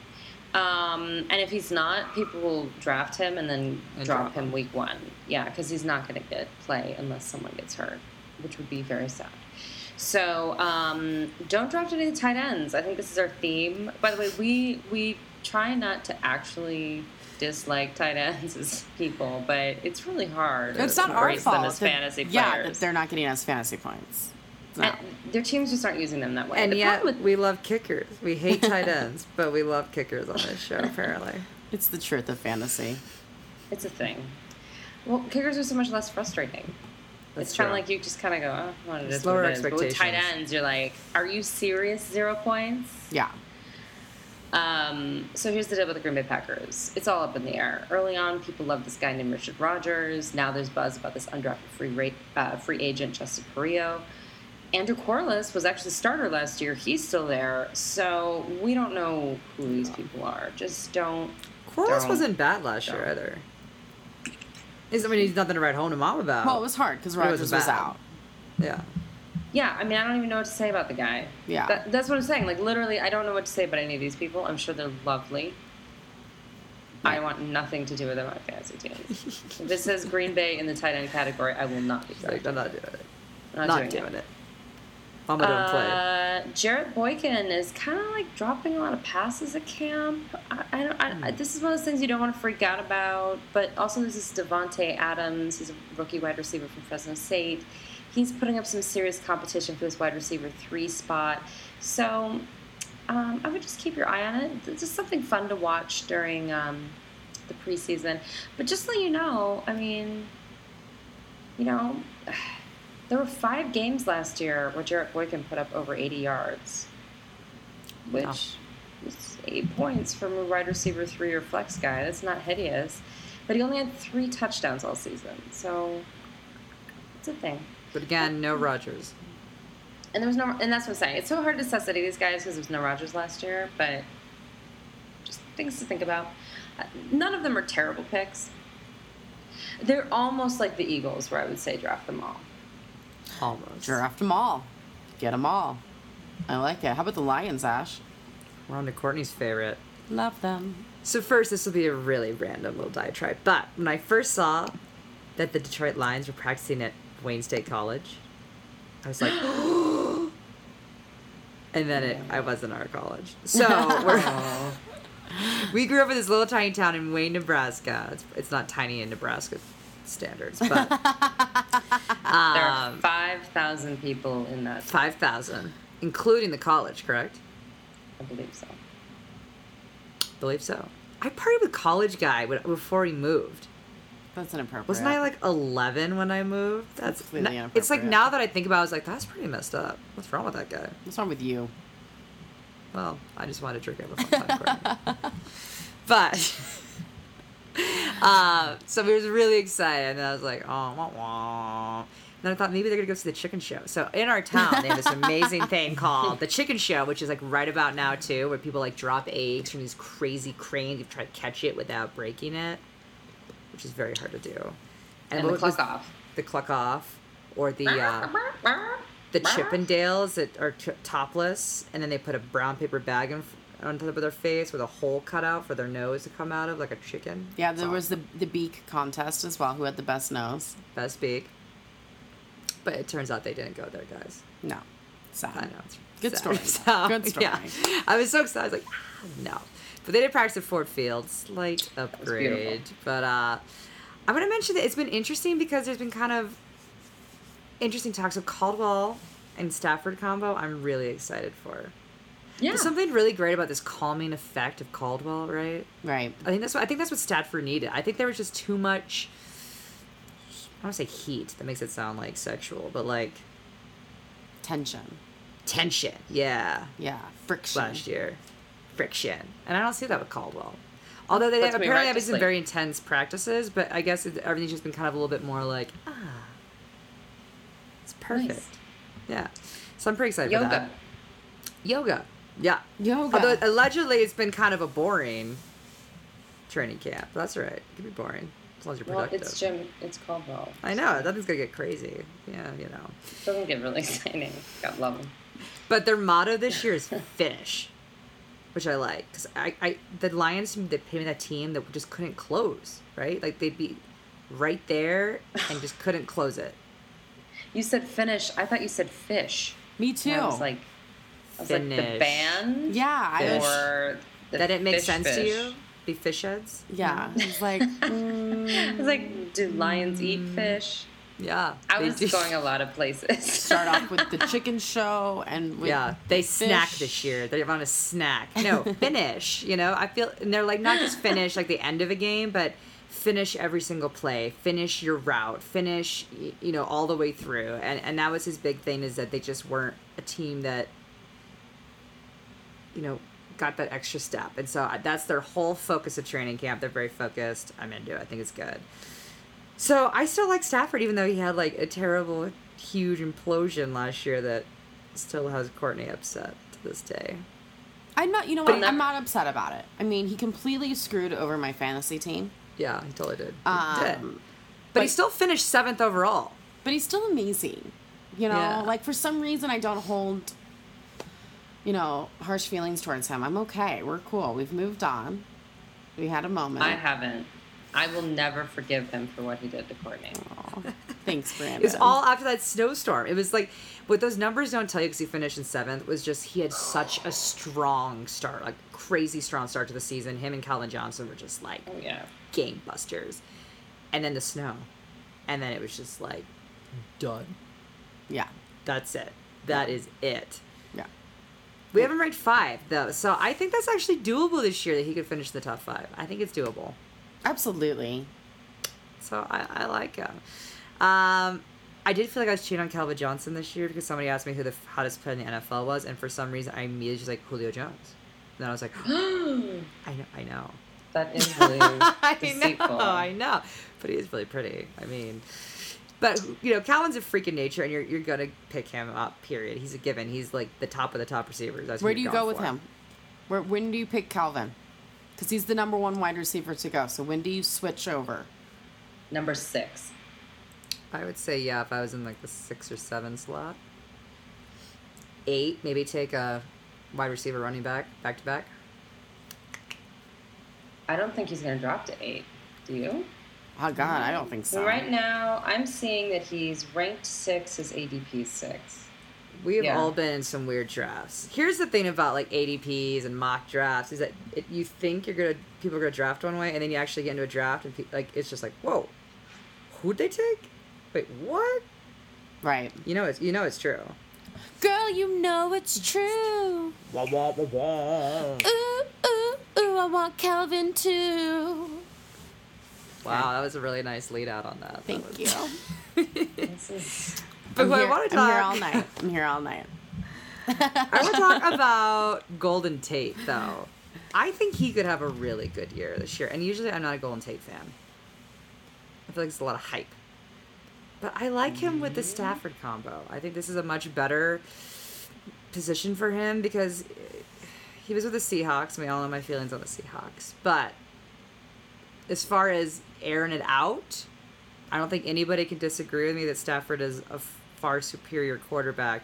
Um, and if he's not, people will draft him and then And drop, drop him week one. Yeah, because he's not going to get play unless someone gets hurt, which would be very sad. So um, don't draft any tight ends. I think this is our theme. By the way, we we try not to actually dislike tight ends as people, but it's really hard. It's to not our fault. them as that- fantasy players. Yeah, they're not getting us fantasy points. No. And their teams just aren't using them that way. And The yet with- we love kickers. We hate tight ends, but we love kickers on this show. Apparently, It's the truth of fantasy. It's a thing. Well, kickers are so much less frustrating. That's it's kind of like you just kind of go, oh, what it is, Lower what it is. But with tight ends, you're like, are you serious? Zero points. Yeah. Um, so here's the deal with the Green Bay Packers. It's all up in the air. Early on, people loved this guy named Richard Rodgers. Now there's buzz about this undrafted free rate, uh, free agent Justin Perillo. Andrew Quarless was actually the starter last year. He's still there. So we don't know who these people are. Just don't. Quarless don't- wasn't bad last year don't. either. He's, I mean, he's nothing to write home to mom about. Well, it was hard because It wasn't Rodgers was out. yeah. Yeah, I mean, I don't even know what to say about the guy. Yeah. That, that's what I'm saying. Like, literally, I don't know what to say about any of these people. I'm sure they're lovely. I want nothing to do with them on fantasy teams. if it says Green Bay in the tight end category, I will not be He's like. I'm not doing it. I'm Not, doing, it. Mama don't play. Uh, Jarrett Boykin is kind of like dropping a lot of passes at camp. I, I don't. I, Hmm. I, this is one of those things you don't want to freak out about. But also, there's this Davante Adams. He's a rookie wide receiver from Fresno State. He's putting up some serious competition for this wide receiver three spot. So, um, I would just keep your eye on it. It's just something fun to watch during um, the preseason. But just so you know, I mean, you know, there were five games last year where Jarrett Boykin put up over 80 yards, which Wow. is eight points from a wide receiver three or flex guy. That's not hideous. But he only had three touchdowns all season, so it's a thing. But again, no Rodgers. And there was no, and that's what I'm saying. It's so hard to assess any of these guys because there was no Rodgers last year, but just things to think about. Uh, None of them are terrible picks. They're almost like the Eagles, where I would say draft them all. Almost. Draft them all. Get them all. I like it. How about the Lions, Ash? We're on to Courtney's favorite. Love them. So first, this will be a really random little diatribe. But when I first saw that the Detroit Lions were practicing at Wayne State College, I was like, and then it, I was in our college. So we're, we grew up in this little tiny town in Wayne, Nebraska. It's, it's not tiny in Nebraska standards, but There are um, 5,000 people in that, five thousand, including the college. Correct? I believe so. Believe so. I partied with college guy before he moved. That's inappropriate. Wasn't I like 11 when I moved? That's Completely n- It's like now that I think about it, I was like, that's pretty messed up. What's wrong with that guy? What's wrong with you? Well, I just wanted to drink have a fun time. But, uh, so we was really excited, and I was like, oh, wah, wah. And then I thought maybe they're gonna go see the chicken show. So in our town, they have this amazing thing called the chicken show, which is like right about now too, where people like drop eggs from these crazy cranes. You try to catch it without breaking it, which is very hard to do. And, what the cluck off. the cluck off or the uh, the Chippendales that are t- topless, and then they put a brown paper bag in, on top of their face with a hole cut out for their nose to come out of, like a chicken. Yeah, there was the the beak contest as well. Who had the best nose? best beak. But it turns out they didn't go there, guys. No, sad. I know. It's Good sad. story. So, Good story. Yeah, I was so excited. I was like, ah, no. But they did practice at Ford Field. Slight upgrade. But uh, I want to mention that it's been interesting because there's been kind of interesting talks of Caldwell and Stafford combo. I'm really excited for. Yeah. There's something really great about this calming effect of Caldwell, right? Right. I think that's what I think that's what Stafford needed. I think there was just too much. I don't want to say heat. That makes it sound like sexual, but like Tension. tension. Yeah, Yeah. Friction. last year, friction, and I don't see that with Caldwell. Although they have, apparently right have some very intense practices, but I guess it, everything's just been kind of a little bit more like ah, it's perfect. Nice. Yeah, so I'm pretty excited for Yoga. that. Yoga, yeah. Yoga. Although allegedly it's been kind of a boring training camp. That's right. It can be boring. As long as you're productive. Well, productive. it's Jim. It's Caldwell. I know nothing's gonna get crazy. Yeah, you know. It Doesn't get really exciting. God love him. But their motto this year is finish, which I like because I, I the Lions they paid me that team that just couldn't close right. Like they'd be right there and just couldn't close it. You said finish. I thought you said fish. Me too. And I was like, I was like the band. yeah, I Fish. was. Or the that it makes make fish sense to you. Be fish heads. Yeah, it's like mm, I was like, do lions eat fish? Yeah. I was do. going a lot of places. start off with the chicken show and with Yeah, they snack fish. this year. They're on a snack. No, finish. You know, I feel, and they're like not just finish like the end of a game, but finish every single play, finish your route, finish, you know, all the way through. And and that was his big thing is that they just weren't a team that, you know, got that extra step. And so that's their whole focus of training camp. They're very focused. I'm into it. I think it's good. So I still like Stafford, even though he had like a terrible, huge implosion last year that still has Courtney upset to this day. I'm not. You know what? that- I'm not upset about it. I mean, he completely screwed over my fantasy team, Yeah, he totally did. He Um, did. But, he still finished seventh overall. but he's still amazing. You know, Yeah. like for some reason I don't hold, you know, harsh feelings towards him. I'm okay. We're cool. We've moved on. We had a moment. I haven't. I will never forgive him for what he did to Courtney. Aw. Thanks, Brandon. It was all after that snowstorm. It was like what those numbers don't tell you because he finished in seventh was just he had such a strong start, like crazy strong start to the season. Him and Calvin Johnson were just like Oh yeah. game busters, and then the snow, and then it was just like done. Yeah. That's it. That is it. Yeah. We have him ranked five though, so I think that's actually doable this year that he could finish the top five. I think it's doable. Absolutely. So I, I like him. Um, I did feel like I was cheating on Calvin Johnson this year because somebody asked me who the hottest player in the NFL was, and for some reason I immediately was like Julio Jones. And then I was like, I know, I know, That is really I deceitful. know, I know, but he is really pretty. I mean, but you know, Calvin's a freak in nature, and you're you're gonna pick him up. Period. He's a given. He's like the top of the top receivers. That's Where do you go with for. him? Where when do you pick Calvin? Because he's the number one wide receiver to go. So when do you switch over? Number six. I would say yeah, if I was in like the six or seven slot. Eight, maybe take a wide receiver running back back to back. I don't think he's going to drop to eight. Do you? Oh God, I don't think so. Right now, I'm seeing that he's ranked six. His ADP six. We have Yeah. all been in some weird drafts. Here's the thing about like ADPs and mock drafts is that it, you think you're gonna people are gonna draft one way, and then you actually get into a draft and pe- like it's just like whoa, who'd they take? Wait, what? Right. You know it's you know it's true. Girl, you know it's true. Wah, wah, wah, wah. Ooh, ooh, ooh, I want Calvin too. Wow, that was a really nice lead out on that. That Thank was- you. This is But I'm who I here, want to talk. I'm here all night. I'm here all night. I want to talk about Golden Tate, though. I think he could have a really good year this year. And usually I'm not a Golden Tate fan. I feel like it's a lot of hype. But I like him with the mm-hmm. Stafford combo. I think this is a much better position for him because he was with the Seahawks. and We all know my feelings on the Seahawks. But as far as airing it out, I don't think anybody can disagree with me that Stafford is a far superior quarterback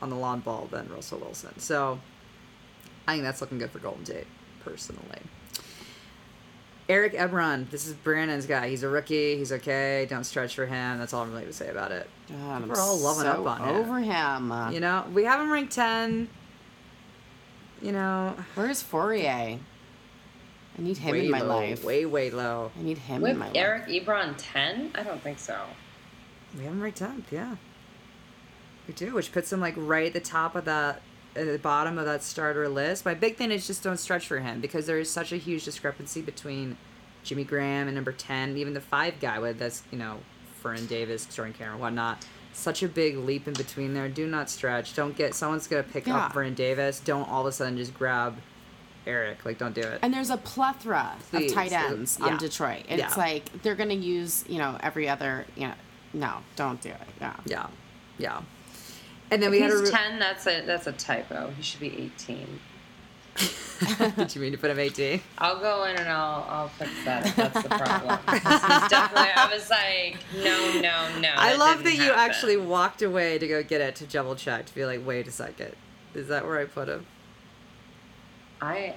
on the lawn ball than Russell Wilson. So I think that's looking good for Golden Tate, personally. Eric Ebron, this is Brandon's guy. He's a rookie. He's okay. Don't stretch for him. That's all I'm really to say about it. God, I'm We're all loving so up on over him. Uh, You know, we have him ranked 10. You know, Where's Fourier? I need him way in my low, life. way, way low. I need him with in my life. Eric Ebron ten. I don't think so. We have him right 10th, yeah. We do, which puts him like right at the top of that, at the bottom of that starter list. My big thing is just don't stretch for him because there is such a huge discrepancy between Jimmy Graham and number 10, even the five guy with that's, you know, Fern Davis, Jordan Cameron, whatnot. Such a big leap in between there. Do not stretch. Don't get, someone's going to pick Yeah. up Vernon Davis. Don't all of a sudden just grab Eric. Like, don't do it. And there's a plethora Please, of tight ends yeah. on Detroit. It's Yeah. like they're going to use, you know, every other, you know, no, don't do it. Yeah. yeah. Yeah. And then If we had a. re- ten, that's a that's a typo. He should be eighteen. Did you mean to put him 18? I'll go in and I'll I'll fix that if that's the problem. This is definitely. I was like, no, no, no. I love that you happen. actually walked away to go get it to double check to be like, wait a second. Is that where I put him? I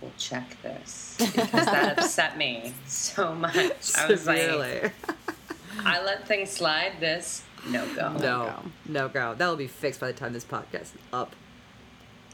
will check this because that upset me so much. I was like, I let things slide. This no go. no, go. no go. That'll be fixed by the time this podcast is up.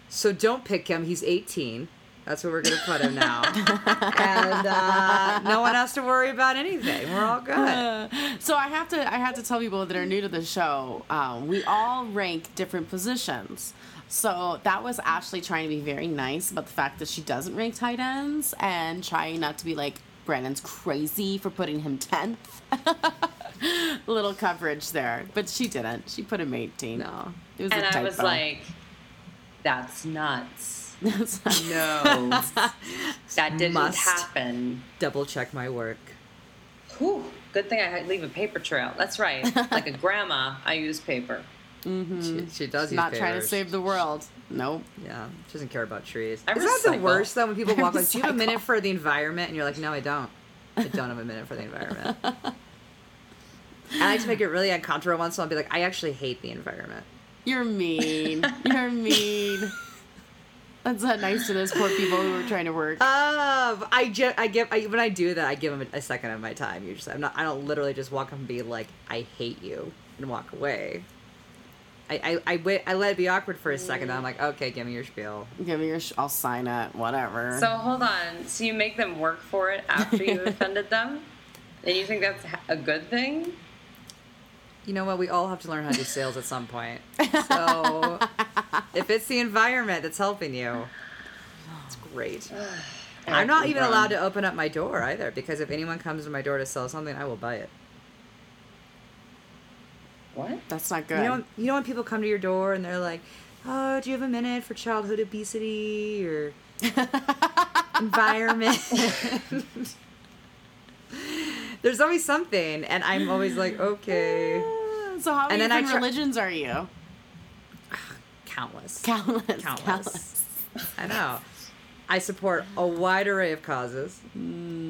So don't pick him. He's 18. That's where we're gonna put him now, and uh, no one has to worry about anything. We're all good. So I have to I have to tell people that are new to the show, um, we all rank different positions. So that was Ashley trying to be very nice about the fact that she doesn't rank tight ends and trying not to be like Brandon's crazy for putting him tenth. Little coverage there, but she didn't. She put him 18. No. it was And I was like, that's nuts. That's No, that didn't Must. happen. Double check my work. Whew, good thing I leave a paper trail. That's right. Like a grandma, I use paper. She, she does use not trying to save the world. Nope. Yeah, she doesn't care about trees. I Is that the worst though when people I walk like, "Do you have a minute for the environment?" And you're like, "No, I don't. I don't have a minute for the environment." I like to make it really uncomfortable once, so I'll be like, "I actually hate the environment." You're mean. You're mean. That's not nice to those poor people who are trying to work. Um, I, ge- I give I, when I do that, I give them a, a second of my time. Usually, I'm not. I don't literally just walk up and be like, "I hate you," and walk away. I I, I wait. I let it be awkward for a second. I'm like, "Okay, give me your spiel." Give me your. Sh- I'll sign it. Whatever. So hold on. So you make them work for it after you've offended them? And you think that's a good thing? You know what? We all have to learn how to do sales at some point. So if it's the environment that's helping you, it's great. I'm not even allowed to open up my door either because if anyone comes to my door to sell something, I will buy it. What? That's not good. You know, you know when people come to your door and they're like, "Oh, do you have a minute for childhood obesity or environment?" There's always something, and I'm always like, "Okay." so how many And then I different try- religions are you? Countless. Countless. Countless. Countless. I know. I support a wide array of causes.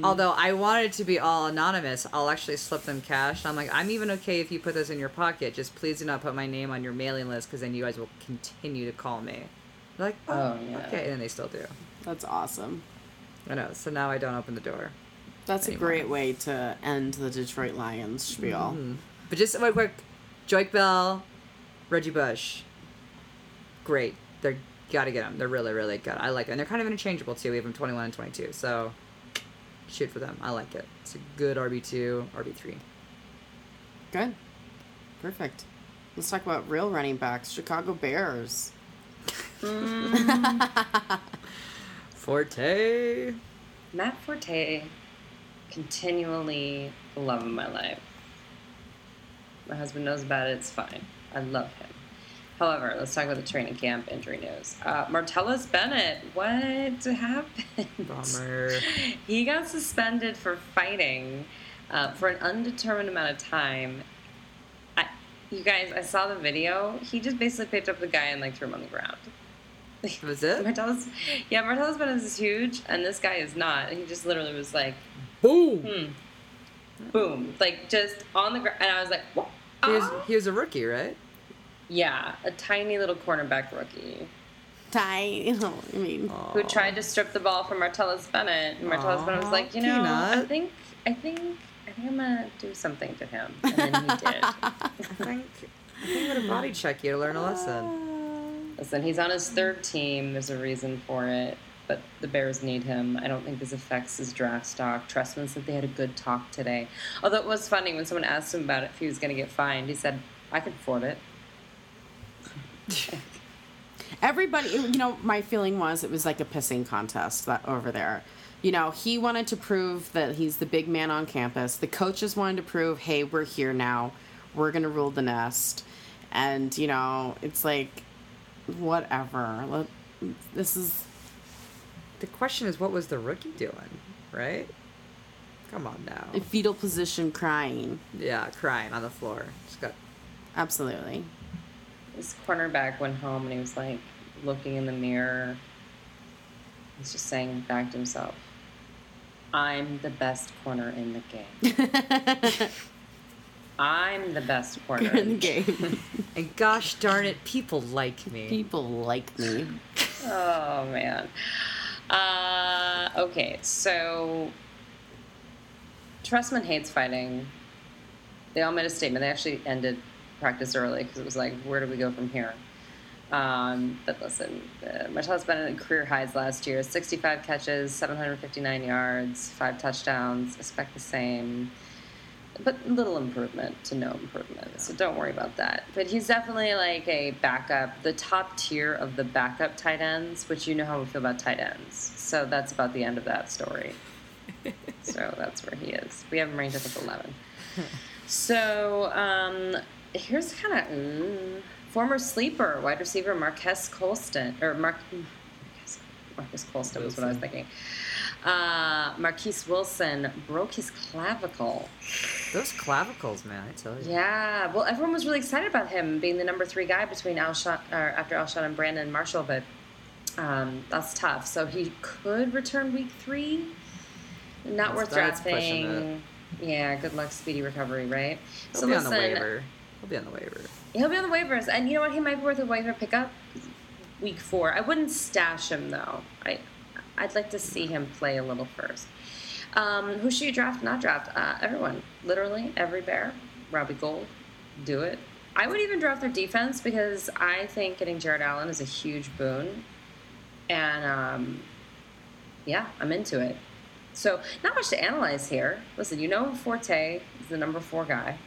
Although I wanted it to be all anonymous, I'll actually slip them cash. I'm like, I'm even okay if you put this in your pocket. Just please do not put my name on your mailing list because then you guys will continue to call me. They're like, oh, Oh, yeah. okay. And then they still do. That's awesome. I know. So now I don't open the door. That's a great way to end the Detroit Lions spiel. Mm-hmm. But just real quick, Joique Bell, Reggie Bush, great. They're gotta get them. They're really, really good. I like them. And they're kind of interchangeable too. We have them 21 and 22. So shoot for them. I like it. It's a good RB2, RB3. Good. Perfect. Let's talk about real running backs. Chicago Bears. Forte. Matt Forte, continually the love of my life. My husband knows about it. It's fine. I love him. However, let's talk about the training camp injury news. Uh, Martellus Bennett, what happened? Bummer. he got suspended for fighting uh, for an undetermined amount of time. I, you guys, I saw the video. He just basically picked up the guy and like threw him on the ground. Was it? Martellus, yeah, Martellus Bennett is huge, and this guy is not. He just literally was like, Boom. hmm, boom, like just on the ground. And I was like, what? He was, Ah. he was a rookie, right? Yeah, a tiny little cornerback rookie Ty, I mean, who tried to strip the ball from Martellus Bennett, and Martellus Bennett was like, you know, I think, I think, I think I'm gonna do something to him, and then he did. I think I think I'm gonna body check you to learn a lesson. Uh, listen, he's on his third team. There's a reason for it, but the Bears need him. I don't think this affects his draft stock. Trestman said they had a good talk today. Although it was funny when someone asked him about it if he was going to get fined. He said, "I could afford it." everybody, you know, my feeling was it was like a pissing contest that over there. You know, he wanted to prove that he's the big man on campus. The coaches wanted to prove, hey, we're here now. We're going to rule the nest. And, you know, it's like, whatever. Let, this is The question is, what was the rookie doing, right? Come on now. fetal position crying. Yeah, crying on the floor. Just got Absolutely. This cornerback went home and he was like looking in the mirror, He's just saying back to himself, I'm the best corner in the game. I'm the best corner in the game. and gosh darn it, people like me. People like me. Oh man. Uh, okay, so Trestman hates fighting. They all made a statement. They actually ended practice early because it was like, where do we go from here? Um, but listen, uh, Martellus Bennett career highs last year 65 catches, 759 yards, five touchdowns. Expect the same but little improvement to no improvement. So don't worry about that. But he's definitely like a backup, the top tier of the backup tight ends, which you know how we feel about tight ends. So that's about the end of that story. so that's where he is. We have him ranked at 11. So um, here's kind of mm, former sleeper wide receiver Marques Colston or Mark Marques Colston was what I was thinking. Uh, Marquess Wilson broke his clavicle. Those clavicles, man, I tell you. Yeah, well, everyone was really excited about him being the number three guy between Alshon, or after Alshon and Brandon Marshall, but um, that's tough. So he could return week three. Not That's- worth drafting. Yeah, good luck, speedy recovery, right? He'll so listen, on the waiver. He'll be on the waiver. He'll be on the waivers, and you know what? He might be worth a waiver pickup week four. I wouldn't stash him though. I, I'd like to see him play a little first. Um, who should you draft? Not draft? Uh, everyone, literally every bear. Robbie Gould, do it. I would even draft their defense because I think getting Jared Allen is a huge boon, and um, yeah, I'm into it. So not much to analyze here. Listen, you know Forte is the number four guy.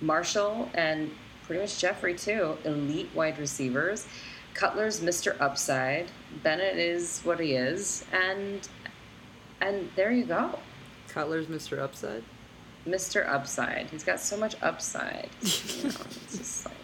Marshall and pretty much Jeffery too, elite wide receivers. Cutler's Mr. Upside. Bennett is what he is, and and there you go, Cutler's Mr. Upside. Mr. Upside. He's got so much upside. You know, it's just like.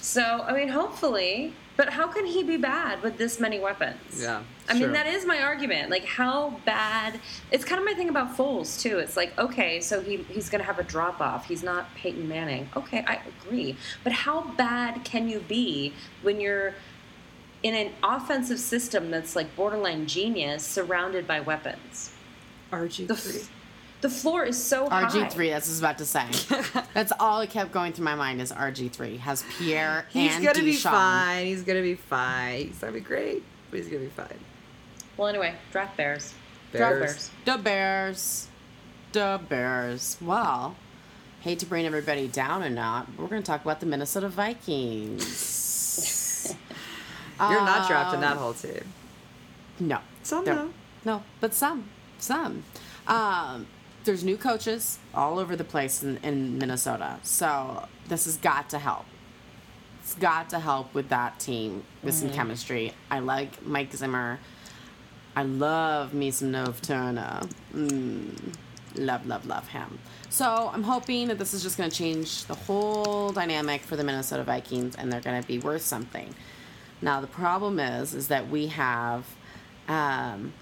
So I mean, hopefully, but how can he be bad with this many weapons? Yeah, I mean, that is my argument. Like, how bad? It's kind of my thing about Foles too. It's like, okay, so he he's gonna have a drop off. He's not Peyton Manning. Okay, I agree. But how bad can you be when you're in an offensive system that's like borderline genius, surrounded by weapons? RG The, three. F- the floor is so high. RG three. That's what I was about to say. That's all that kept going through my mind is RG three has Pierre He's and gonna be fine. He's gonna be fine. He's gonna be great, but he's gonna be fine. Well, anyway, draft Bears. Bears. Draft Bears. The Bears. The Bears. Well, hate to bring everybody down or not, but we're going to talk about the Minnesota Vikings. You're not drafting that Um, whole team. No. Some No. though. No, but some. Some. Um, there's new coaches all over the place in, in Minnesota. So this has got to help. It's got to help with that team with some chemistry. I like Mike Zimmer. I love me some Norv Turner. Mm, love, love, love him. So I'm hoping that this is just going to change the whole dynamic for the Minnesota Vikings, and they're going to be worth something. Now the problem is, is that we have um,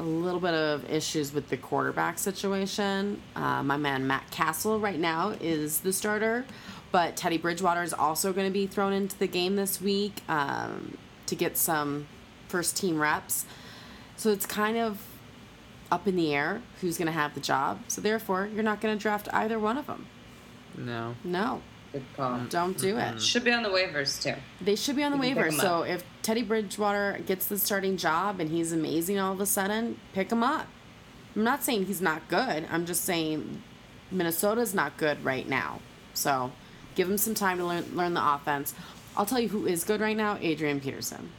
a little bit of issues with the quarterback situation. Uh, my man Matt Cassel right now is the starter, but Teddy Bridgewater is also going to be thrown into the game this week um, to get some first team reps. So it's kind of up in the air who's going to have the job. So therefore, you're not going to draft either one of them. No. No, Good call. Mm-hmm. don't do it. Mm-hmm. Should be on the waivers too. They should be on the You waivers. So up. if Teddy Bridgewater gets the starting job and he's amazing all of a sudden, pick him up. I'm not saying he's not good. I'm just saying Minnesota's not good right now. So give him some time to learn learn the offense. I'll tell you who is good right now, Adrian Peterson.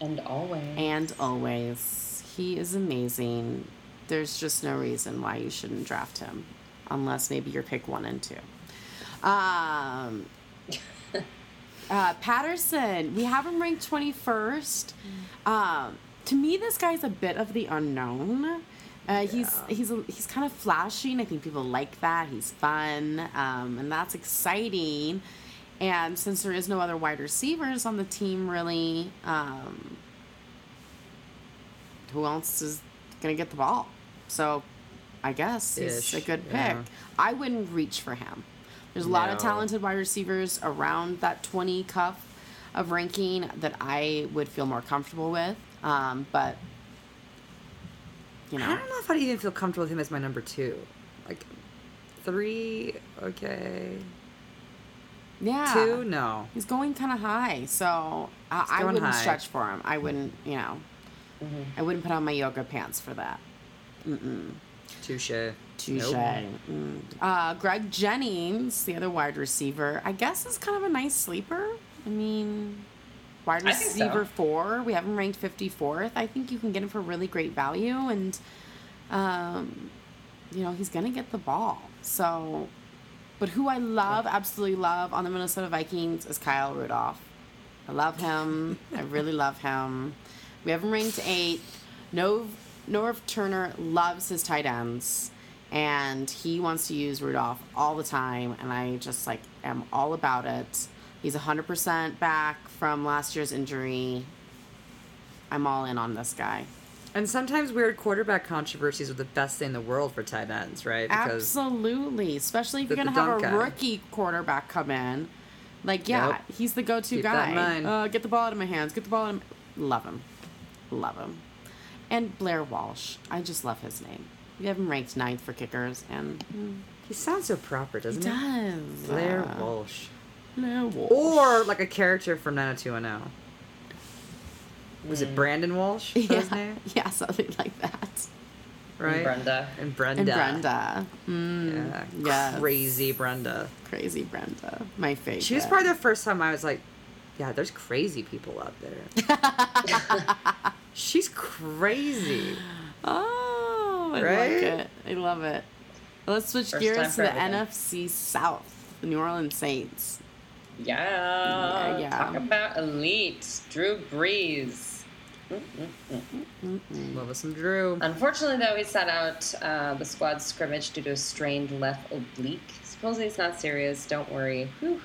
And always. And always. He is amazing. There's just no reason why you shouldn't draft him. Unless maybe you're pick one and two. Um uh, Patterson, we have him ranked 21st. Um, to me, this guy's a bit of the unknown. Uh, He's Yeah. he's a, he's kind of flashy, and I think people like that. He's fun, um, and that's exciting. And since there is no other wide receivers on the team, really, um, who else is going to get the ball? So, I guess he's a good pick. yeah. I wouldn't reach for him. There's a lot of talented wide receivers around that 20 cuff of ranking that I would feel more comfortable with. Um, but you know, I don't know if I'd even feel comfortable with him as my number two. Like three, okay. yeah, Two, no. He's going kind of high, so I, wouldn't high. stretch for him. I wouldn't, you know, I wouldn't put on my yoga pants for that. Touche. Touche. Nope. Mm. Uh, Greg Jennings, the other wide receiver, I guess is kind of a nice sleeper. I mean, wide think so. receiver four. We have him ranked 54th. I think you can get him for really great value, and um, you know he's gonna get the ball. So, but who I love, absolutely love on the Minnesota Vikings is Kyle Rudolph. I love him. I really love him. We have him ranked eight. Nov Norv Turner loves his tight ends, and he wants to use Rudolph all the time. And I just like am all about it. He's hundred percent back from last year's injury. I'm all in on this guy. And sometimes weird quarterback controversies are the best thing in the world for tight ends, right? Because Absolutely, especially if The- you're gonna have a guy. rookie quarterback come in. Like, yeah, Yep. he's the go-to Keep guy. Uh, get the ball out of my hands. Get the ball out of my... Love him, love him. And Blair Walsh, I just love his name. We have him ranked ninth for kickers, and mm, he sounds so proper, he doesn't he? does. Blair Uh, Walsh. Blair Walsh. Or like a character from 90210. Was it Brandon Walsh? Was yeah, his name? yeah, something like that. Right? Brenda. And Brenda. And Brenda, mm, Yeah. yes. Crazy Brenda. crazy Brenda, my favorite. She was probably the first time I was like, yeah, there's crazy people out there. She's crazy. Oh, I Right? like it. I love it. Let's switch First gears to the everything. NFC South, the New Orleans Saints. Yeah. Yeah, yeah. Talk about elite. Drew Brees. Love us some Drew. Unfortunately, though, he sat out uh, the squad scrimmage due to a strained left oblique. Supposedly it's not serious. Don't worry. Whew.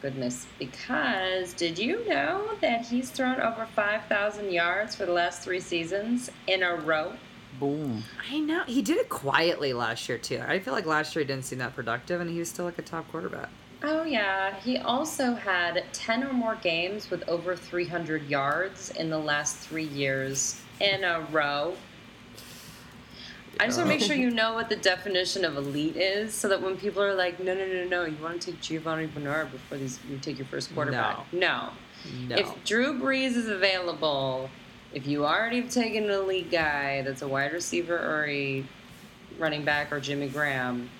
Goodness. Because did you know that he's thrown over 5,000 yards for the last three seasons in a row? Boom. I know. He did it quietly last year, too. I feel like last year he didn't seem that productive, and he was still like a top quarterback. Oh, yeah. He also had 10 or more games with over 300 yards in the last three years in a row. I just want to make sure you know what the definition of elite is so that when people are like, no, no, no, no, you want to take Giovani Bernard before these, you take your first quarterback. No. No. If Drew Brees is available, if you already have taken an elite guy that's a wide receiver or a running back or Jimmy Graham,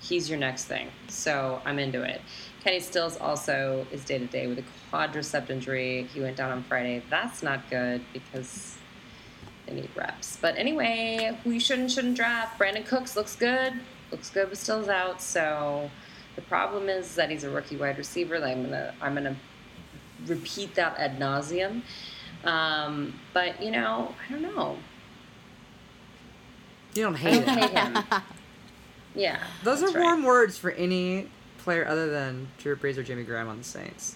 he's your next thing. So I'm into it. Kenny Stills also is day to day with a quadricep injury. He went down on Friday. That's not good because they need reps. But anyway, who you should and shouldn't draft. Brandin Cooks looks good. Looks good, but still's out. So the problem is that he's a rookie wide receiver. I'm gonna I'm gonna repeat that ad nauseum. Um, but you know, I don't know. you don't I hate don't it. hate him. Yeah, Those that's are right. warm words for any player other than Drew Brees or Jimmy Graham on the Saints.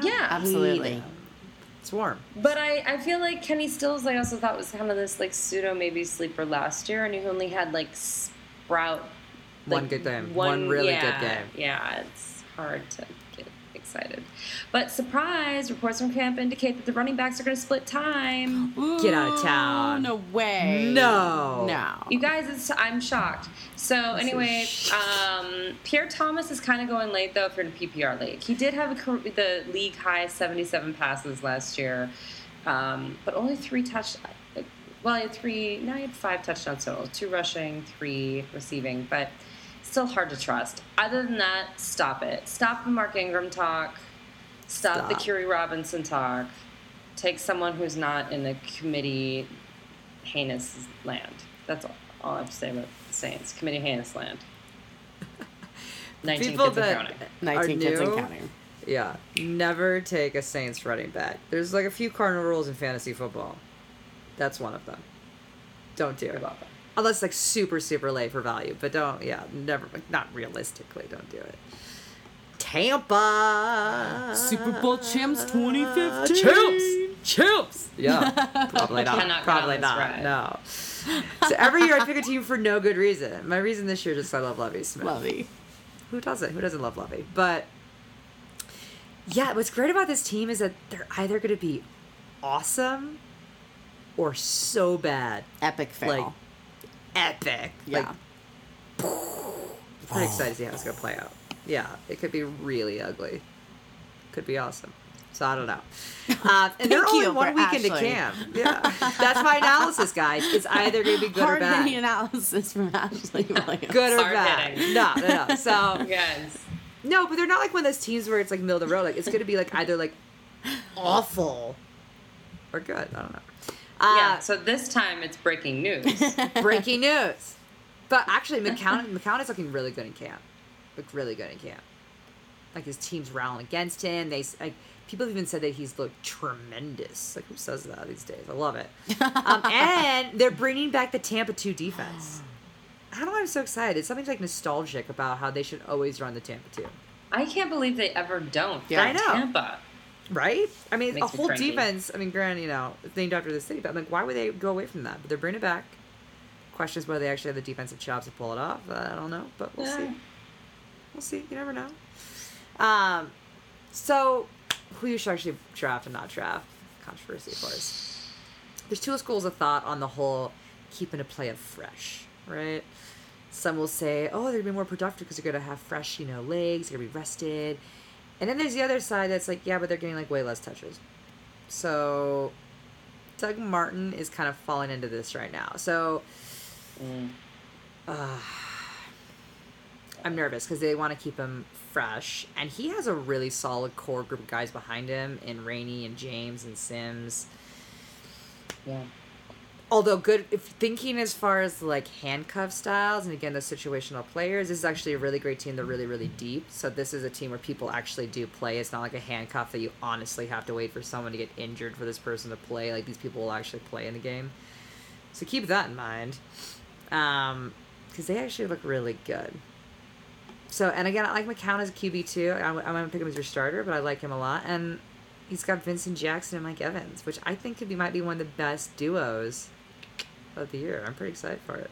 Yeah, Absolutely. It's warm. But I, I feel like Kenny Stills, I also thought was kind of this like pseudo maybe sleeper last year, and he only had like sprout One good game. One really good game. Yeah, it's hard to get excited. But surprise! Reports from camp indicate that the running backs are going to split time. Get out of town. No way. No. No. You guys, it's, I'm shocked. So anyway, um, Pierre Thomas is kind of going late though for the PPR league. He did have a, the league high 77 passes last year, um, but only three touch. Well, he had three. Now he had five touchdowns total: two rushing, three receiving. But still hard to trust. Other than that, stop it. Stop the Mark Ingram talk. Stop, the Khiry Robinson talk. Take someone who's not in the committee heinous land. That's all, all I have to say about the Saints. Committee heinous land. 19 People kids and that counting. are 19 kids and new, counting. Yeah, never take a Saints running back. There's like a few cardinal rules in fantasy football. That's one of them. Don't do You're it. Welcome. Unless like super super late for value, but don't. Yeah, never. Like, not realistically, don't do it. Tampa Super Bowl champs 2015. Champs, champs. Yeah, probably not. Probably not. ride. No. So every year I pick a team for no good reason. My reason this year is just I love Lovie Smith. Lovie. Who doesn't? Who doesn't love Lovie? But yeah, what's great about this team is that they're either going to be awesome or so bad, Epic fail. like epic. yeah. Like, pretty excited to see how it's gonna play out. Yeah, it could be really ugly. Could be awesome. So I don't know. Uh, and they're Thank only you, one Bri- week into camp. Yeah, that's my analysis, guys. It's either gonna be good or Hard bad. hitting analysis from Ashley Williams. Good or Hard bad. hitting. No, no, no. So Yes. no, but they're not like one of those teams where it's like middle of the road. Like it's gonna be like either like awful or good. I don't know. Uh, yeah. So this time it's breaking news. breaking news. But actually, McCown McCown is looking really good in camp. Looked really good in camp. Like his team's rallying against him. They like people even said that he's looked tremendous. Like who says that these days? I love it. Um, and they're bringing back the Tampa two defense. I don't know. I'm so excited. It's something like nostalgic about how they should always run the Tampa two. I can't believe they ever don't. Yeah, for I know. Tampa. Right? I mean, a whole cringy. defense. I mean, granted, you know, it's named after the city, but I'm like, why would they go away from that? But they're bringing it back. Questions whether they actually have the defensive chops to pull it off. I don't know, but we'll Yeah. see. We'll see. You never know. Um, so who you should actually draft and not draft? Controversy, of course. There's two schools of thought on the whole keeping a player fresh, right? Some will say, oh, they're gonna be more productive because they're gonna have fresh, you know, legs. They're gonna be rested. And then there's the other side that's like, yeah, but they're getting like way less touches. So Doug Martin is kind of falling into this right now. So Mm. uh, I'm nervous because they want to keep him fresh, and he has a really solid core group of guys behind him in Rainey and James and Sims. Yeah. Although good, if thinking as far as like handcuff styles, and again the situational players, this is actually a really great team. They're really really deep. So this is a team where people actually do play. It's not like a handcuff that you honestly have to wait for someone to get injured for this person to play. Like these people will actually play in the game. So keep that in mind, um, because they actually look really good. So and again, I like McCown as a QB too. I'm, I'm gonna pick him as your starter, but I like him a lot, and he's got Vincent Jackson and Mike Evans, which I think could be might be one of the best duos of the year. I'm pretty excited for it.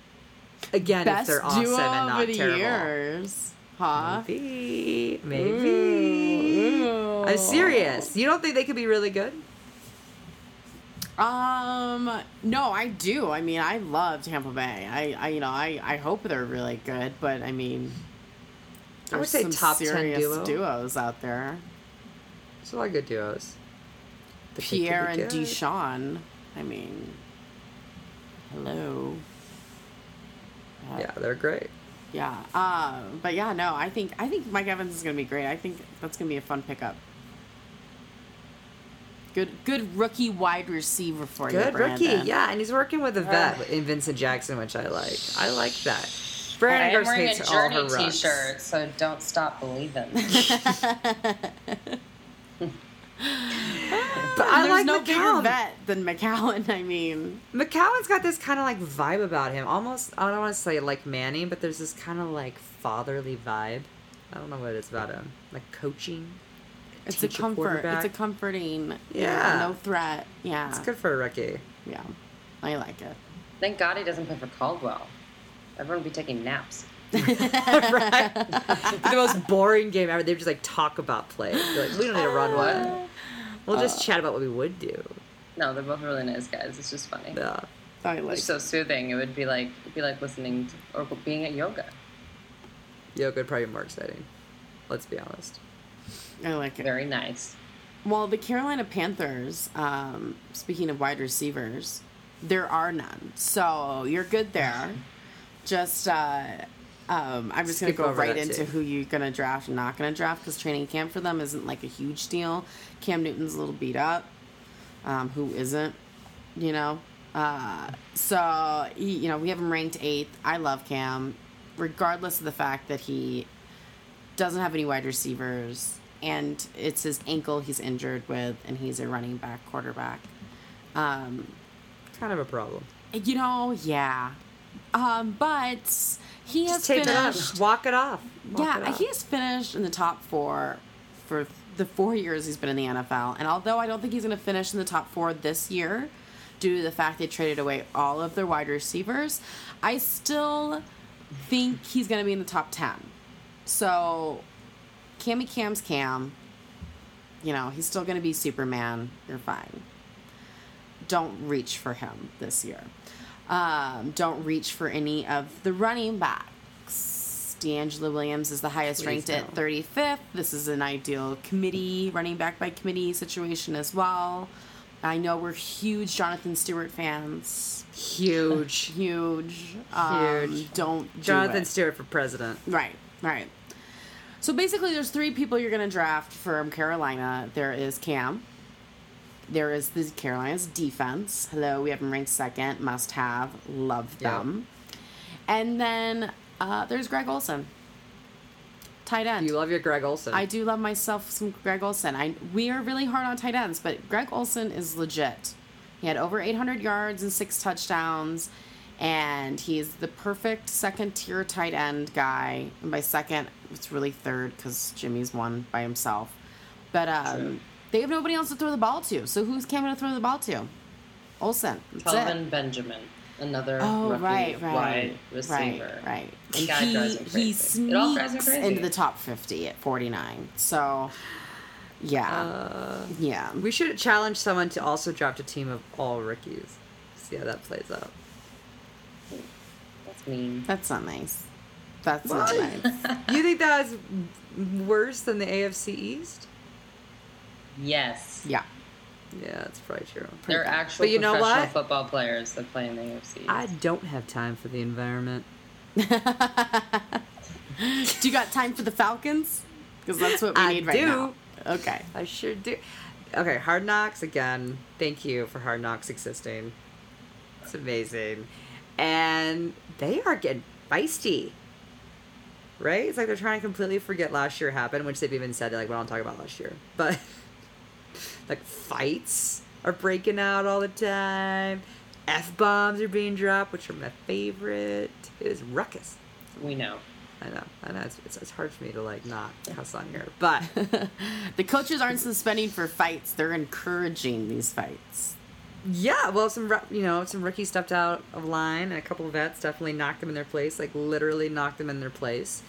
Again, Best if they're awesome duo and not of terrible. years. Huh? Maybe, maybe. Ooh. I'm serious. You don't think they could be really good? Um, no, I do. I mean, I love Tampa Bay. I, I you know, I, I hope they're really good, but I mean, I would say some top 10 serious duo. duos out there. There's a lot of good duos. Pierre and good. Deshaun. I mean, hello. Uh, Yeah, they're great. Yeah. Uh, but yeah, no, I think I think Mike Evans is gonna be great. I think that's gonna be a fun pickup. Good, good rookie wide receiver for you, Good rookie, Brandon. yeah, and he's working with a vet Ah. in Vincent Jackson, which I like. I like that. I Brandon am Gross wearing a hates all her Journey. T-shirt, so don't stop believing. But I There's like no bigger McCown. vet than McCown. I mean, McCown's got this kind of like vibe about him. Almost, I don't want to say like Manny, but there's this kind of like fatherly vibe. I don't know what it's about him. Like coaching. it's a teacher comfort. It's a comforting. Yeah. No threat. Yeah. It's good for a rookie. Yeah. I like it. Thank God he doesn't play for Caldwell. Everyone would be taking naps. right? the most boring game ever. They just like talk about play. They're like, we don't need to run one. We'll just chat about what we would do. No, they're both really nice guys. It's just funny. Yeah. I They're so soothing. It would be like it'd be like listening to or being at yoga. Yoga would probably be more exciting. Let's be honest. I like it. Very nice. Well, the Carolina Panthers. Um, speaking of wide receivers, there are none. So you're good there. Just. Uh, um, I'm just gonna go right into too. who you're gonna draft and not gonna draft because training camp for them isn't like a huge deal. Cam Newton's a little beat up. Um, who isn't? You know. Uh, so he, you know we have him ranked eighth. I love Cam, regardless of the fact that he doesn't have any wide receivers and it's his ankle he's injured with and he's a running back quarterback. Um, Kind of a problem. you know, yeah. Um, but he has Just it finished up. Walk it off. Walk it yeah, off. he has finished in the top four for the four years he's been in the NFL. And although I don't think he's going to finish in the top four this year, due to the fact they traded away all of their wide receivers, I still think he's going to be in the top 10. So, Cammy Cam's Cam. You know, he's still going to be Superman. You're fine. don't reach for him this year. Um, don't reach for any of the running backs. DeAngelo Williams is the highest Please ranked at 35th. This is an ideal committee, running back by committee situation as well. I know we're huge Jonathan Stewart fans. Huge. Huge. Um, Huge. Don't do Jonathan it. Stewart for president. Right, right. So basically, there's three people you're going to draft from Carolina. There is Cam. There is the Carolina's defense. Hello, we have them ranked second. Must have. Love them. And then uh, there's Greg Olsen. Tight end. You love your Greg Olsen. I do love myself some Greg Olsen. I we are really hard on tight ends, but Greg Olsen is legit. He had over 800 yards and six touchdowns, and he's the perfect second tier tight end guy. And by second, it's really third because Jimmy's one by himself. But um, True. they have nobody else to throw the ball to. So who's Cam going to throw the ball to? Olsen. That's Kelvin. Benjamin, another Oh rookie right, right, wide receiver. right, right. The And guy he drives me he crazy. It all drives me sneaks into the top fifty at forty nine. So, yeah, Uh, yeah. we should challenge someone to also draft a team of all rookies. See how that plays out. That's mean. That's not nice. That's Why? not nice. you think that is worse than the AFC East? Yes. Yeah. Yeah, that's probably true. They're actual But you know professional what? football players that play in the AFC. I don't have time for the environment. Do you got time for the Falcons? Because that's what we I need right do. now. Okay. I sure do. Okay, Hard Knocks again. Thank you for Hard Knocks existing. It's amazing, and they are getting feisty. Right? It's like they're trying to completely forget last year happened, which they've even said like we don't talk about last year, but like fights are breaking out all the time. F bombs are being dropped, which are my favorite. It is ruckus. we know. I know. I know. It's, it's, it's hard for me to like not cuss on here, but The coaches aren't suspending for fights; they're encouraging these fights. Yeah, well, some you know some rookies stepped out of line, and a couple of vets definitely knocked them in their place, like literally knocked them in their place.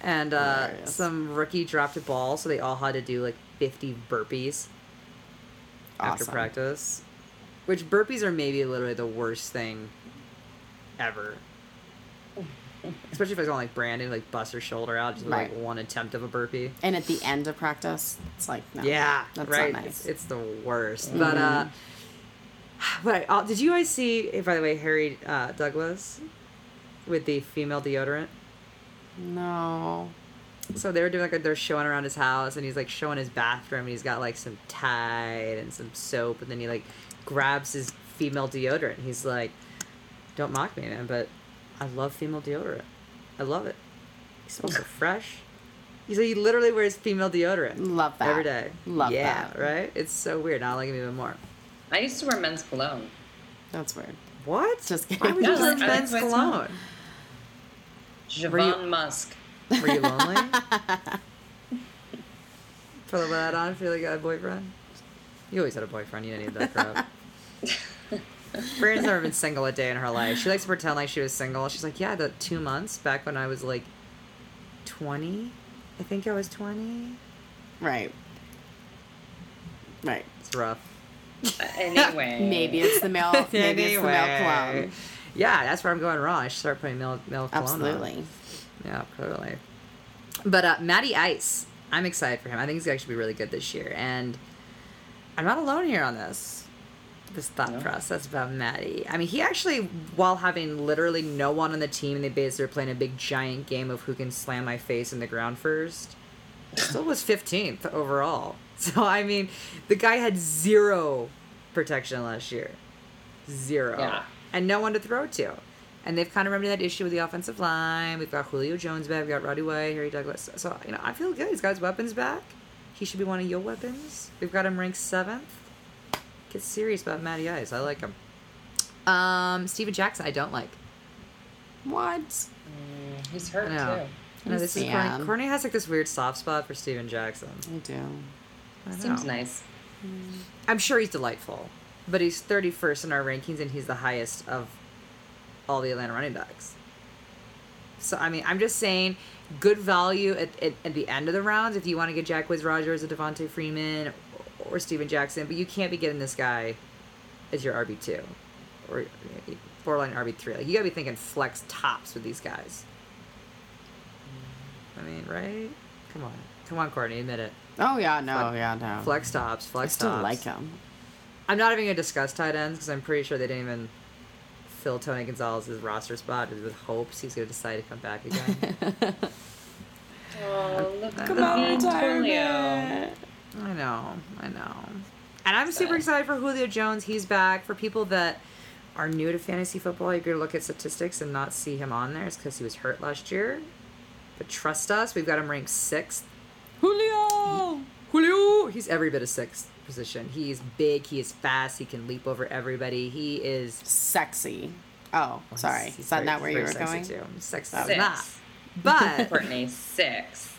And uh, some rookie dropped a ball, so they all had to do like fifty burpees after Awesome. practice. Which burpees are maybe literally the worst thing ever. Especially if it's on like Brandon, like bust her shoulder out, just with, Right. like one attempt of a burpee. And at the end of practice, it's like no. Yeah, that's right. not It's, nice. it's the worst. But uh, but uh, did you guys see? eh, By the way, Harry uh, Douglas with the female deodorant. no. So they were doing like they're showing around his house, and he's like showing his bathroom, and he's got like some Tide and some soap, and then he like grabs his female deodorant. He's like, "Don't mock me, man, but I love female deodorant. I love it. He smells so fresh." He's like, he literally wears female deodorant Love that. every day. Love yeah, that. right? It's so weird. Now I like him even more. I used to wear men's cologne. That's weird. What? Just Why kidding. would you wear like men's the way it cologne? Were Jovan Musk. Were you lonely? Put a that on, feel like you had a boyfriend? You always had a boyfriend, you didn't need that crap. Brian's never been single a day in her life. She likes to pretend like she was single. She's like, yeah, the two months back when I was like 20. I think I was 20. Right. Right. It's rough. Anyway. Maybe it's the male. Maybe it's the male Anyway. clone. Yeah, that's where I'm going wrong. I should start putting male, male cologne on. Yeah, clearly. But uh, Matty Ice, I'm excited for him. I think he's going to actually be really good this year, and I'm not alone here on this. This thought No. process about Matty. I mean, he actually, while having literally no one on the team, and they basically were playing a big giant game of who can slam my face in the ground first, still was 15th overall. So I mean, the guy had zero protection last year, zero, Yeah. and no one to throw to. And they've kind of remedied that issue with the offensive line. We've got Julio Jones back. We've got Roddy White, Harry Douglas. So, you know, I feel good. He's got his weapons back. He should be one of your weapons. We've got him ranked seventh. Get serious about Matty Ice. I like him. Um, Steven Jackson, I don't like. What? Mm, he's hurt I know. too. No, this is Sad. Courtney. Courtney has like this weird soft spot for Steven Jackson. I do. I Seems know. nice. I'm sure he's delightful, but he's 31st in our rankings, and he's the highest of all the Atlanta running backs. So I mean, I'm just saying, good value at, at, at the end of the rounds if you want to get Jacquizz Rodgers or Devonta Freeman or Steven Jackson, but you can't be getting this guy as your RB two, or borderline RB three. Like you gotta be thinking flex tops with these guys. I mean, right? Come on, come on, Courtney, admit it. Oh yeah, no, Flex- yeah, no. Flex tops, flex I still tops. like him. I'm not even gonna discuss tight ends because I'm pretty sure they didn't even fill Tony Gonzalez's roster spot with hopes he's gonna decide to come back again. Oh, look at Come the on, Antonio. I know, I know. And I'm super excited for Julio Jones. He's back. For people that are new to fantasy football, you're going to look at statistics and not see him on there. It's because he was hurt last year. But trust us, we've got him ranked sixth. Julio. Julio! He's every bit of sixth position. He is big. He is fast. He can leap over everybody. He is. Sexy. Oh, oh sorry. he's Is that very- not where you were sexy going? Too. Sexy was- not. But Courtney, six.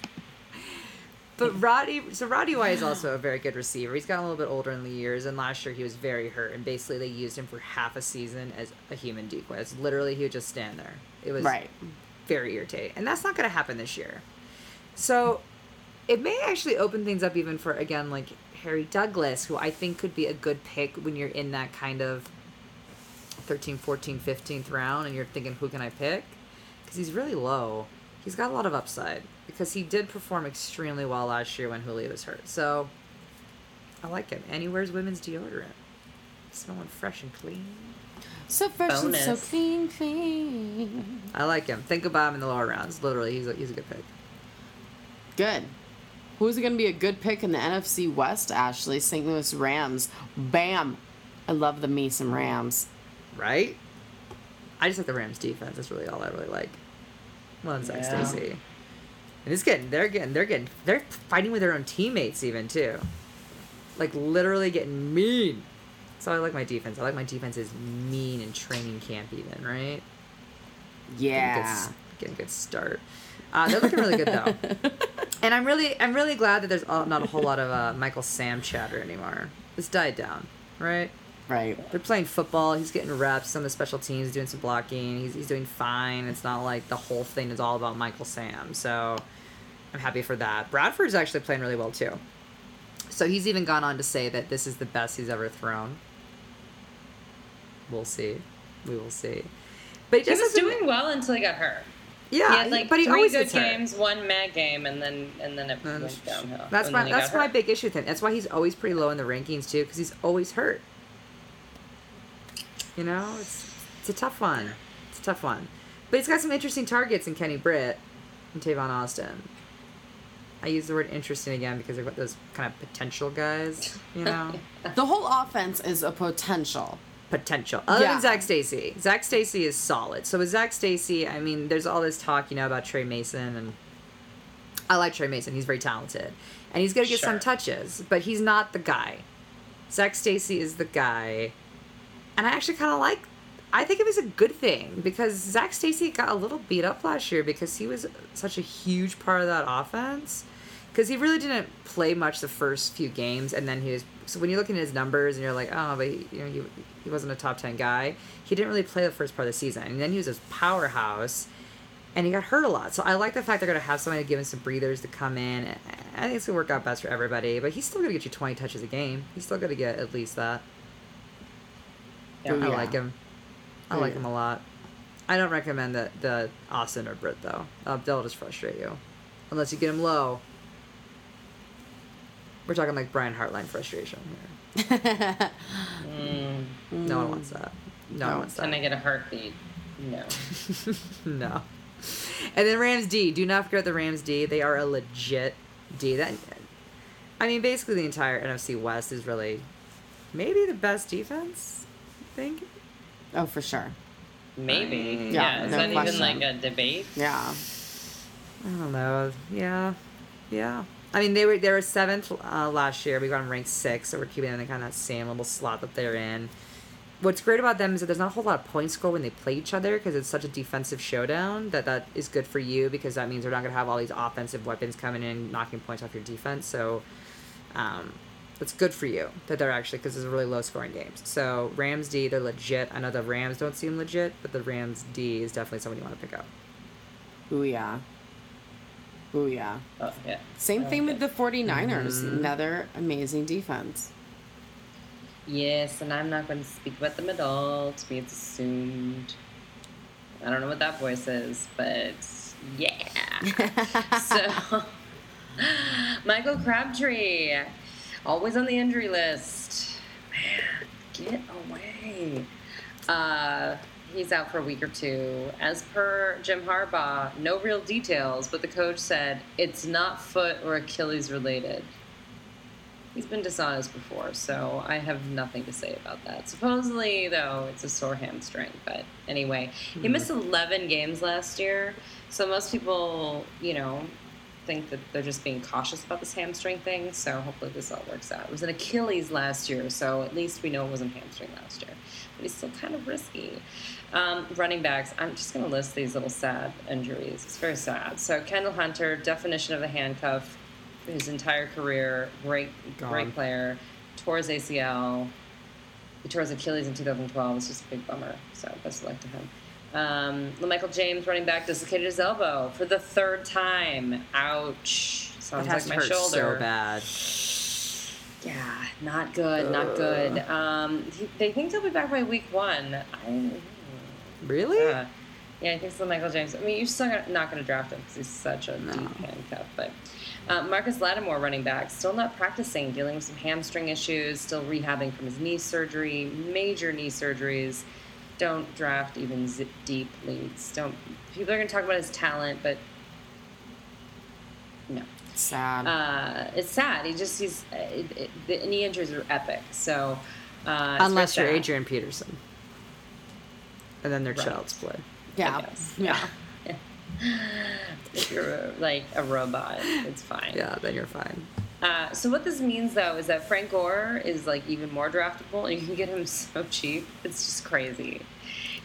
But Roddy, so Roddy White is also a very good receiver. He's gotten a little bit older in the years, and last year he was very hurt, and basically they used him for half a season as a human decoy. It's literally he would just stand there. It was Right. very irritating, and that's not going to happen this year. So it may actually open things up even for again like Harry Douglas, who I think could be a good pick when you're in that kind of 13, 14, 15th round, and you're thinking who can I pick? Because he's really low. He's got a lot of upside because he did perform extremely well last year when Julio was hurt. So I like him, and he wears women's deodorant, smelling fresh and clean. So fresh and so clean, clean. I like him. Think about him in the lower rounds. Literally, he's a, he's a good pick. Good. Who's going to be a good pick in the NFC West, Ashley? St. Louis Rams. Bam. I love the me some Rams. right? I just like the Rams defense. That's really all I really like. Well, and Zac Yeah. Stacy. And it's getting they're getting they're getting they're fighting with their own teammates even too. Like literally getting mean. So I like my defense. I like my defense is mean in training camp even, right? Getting a good Yeah. s- Getting a good start. Uh, they're looking really good though. And I'm really I'm really glad that there's not a whole lot of uh, Michael Sam chatter anymore. It's died down, right? Right. They're playing football. He's getting reps on the special teams, doing some blocking. He's, he's doing fine. It's not like the whole thing is all about Michael Sam. So I'm happy for that. Bradford's actually playing really well too. So he's even gone on to say that this is the best he's ever thrown. We'll see. We will see. But He was doing well until he got hurt. Yeah, he had like but he three always good gets hurt. games, one mad game, and then and then it And went downhill. That's my then he got that's my hurt. big issue with him. That's why he's always pretty low in the rankings too, because he's always hurt. You know, it's it's a tough one. It's a tough one, but he's got some interesting targets in Kenny Britt and Tavon Austin. I use the word interesting again because they're those kind of potential guys. You know, The whole offense is a potential. Potential. Other Yeah. than Zac Stacy, Zac Stacy is solid. So with Zac Stacy, I mean, there's all this talk, you know, about Tre Mason, and I like Tre Mason. He's very talented, and he's gonna get some touches, but he's not the guy. Zac Stacy is the guy, and I actually kind of like. I think it was a good thing because Zac Stacy got a little beat up last year because he was such a huge part of that offense. Because he really didn't play much the first few games, and then he was. So when you're looking at his numbers and you're like, oh, but he, you know, he, he wasn't a top ten guy. He didn't really play the first part of the season, and then he was this powerhouse, and he got hurt a lot. So I like the fact they're going to have somebody to give him some breathers to come in. I think it's going to work out best for everybody. But he's still going to get you 20 touches a game. He's still going to get at least that. Yeah. I Yeah. like him. I Oh, like yeah. him a lot. I don't recommend the the Austin or Britt though. Uh, they'll just frustrate you, unless you get him low. We're talking like Brian Hartline frustration here. Mm, No one wants that. No, one No. wants can I that. get a heartbeat? No. no. And then Rams D. Do not forget the Rams D. They are a legit D. That, I mean, basically the entire NFC West is really maybe the best defense. I think. Oh, for sure. Maybe. Yeah, Yeah. Is no that question. even like a debate? Yeah. I don't know. Yeah, yeah. I mean, they were they were seventh uh, last year. We got them ranked six, so we're keeping them in kind of that same little slot that they're in. What's great about them is that there's not a whole lot of points score when they play each other because it's such a defensive showdown. That that is good for you because that means they're not gonna have all these offensive weapons coming in knocking points off your defense. So, um, it's good for you that they're actually because it's really low scoring games. So Rams D, they're legit. I know the Rams don't seem legit, but the Rams D is definitely someone you want to pick up. Ooh, yeah. Oh, yeah. Same thing with the 49ers. Mhm. Another amazing defense. Yes, and I'm not going to speak about them at all. To me, it's assumed. I don't know what that voice is, but yeah. so, Michael Crabtree, always on the injury list. Man, get away. Uh, he's out for a week or two. As per Jim Harbaugh, no real details, but the coach said it's not foot or Achilles related. He's been dishonest before, so I have nothing to say about that. Supposedly, though, it's a sore hamstring. But anyway, he hmm. missed 11 games last year, so most people, you know, think that they're just being cautious about this hamstring thing. So hopefully this all works out. It was an Achilles last year, so at least we know it wasn't hamstring last year. But he's still kind of risky. Um, running backs, I'm just going to list these little sad injuries. It's very sad. So Kendall Hunter, definition of a handcuff, his entire career, great, Gone. great player, tore his ACL. He tore his Achilles in 2012. It's just a big bummer. So best of luck to him. Um, Michael James, running back, dislocated his elbow for the third time. Ouch. Sounds like my shoulder. so bad. Yeah, not good, not good. Um, he, they think he'll be back by week one. I, Really? uh, yeah, I think so. Michael James. I mean, you're still not going to draft him because he's such a No. deep handcuff. But uh, Marcus Lattimore, running back, still not practicing, dealing with some hamstring issues, still rehabbing from his knee surgery, major knee surgeries. Don't draft even zip deep leads. Don't. People are going to talk about his talent, but no. Sad. Uh, it's sad. He just he's uh, it, it, the knee injuries are epic. So uh, Unless you're. Adrian Peterson. And then they're Right. child's play. yeah. guess. Yeah. if you're like a robot, it's fine. Yeah, then you're fine. Uh, so what this means though is that Frank Gore is like even more draftable, and you can get him so cheap. It's just crazy.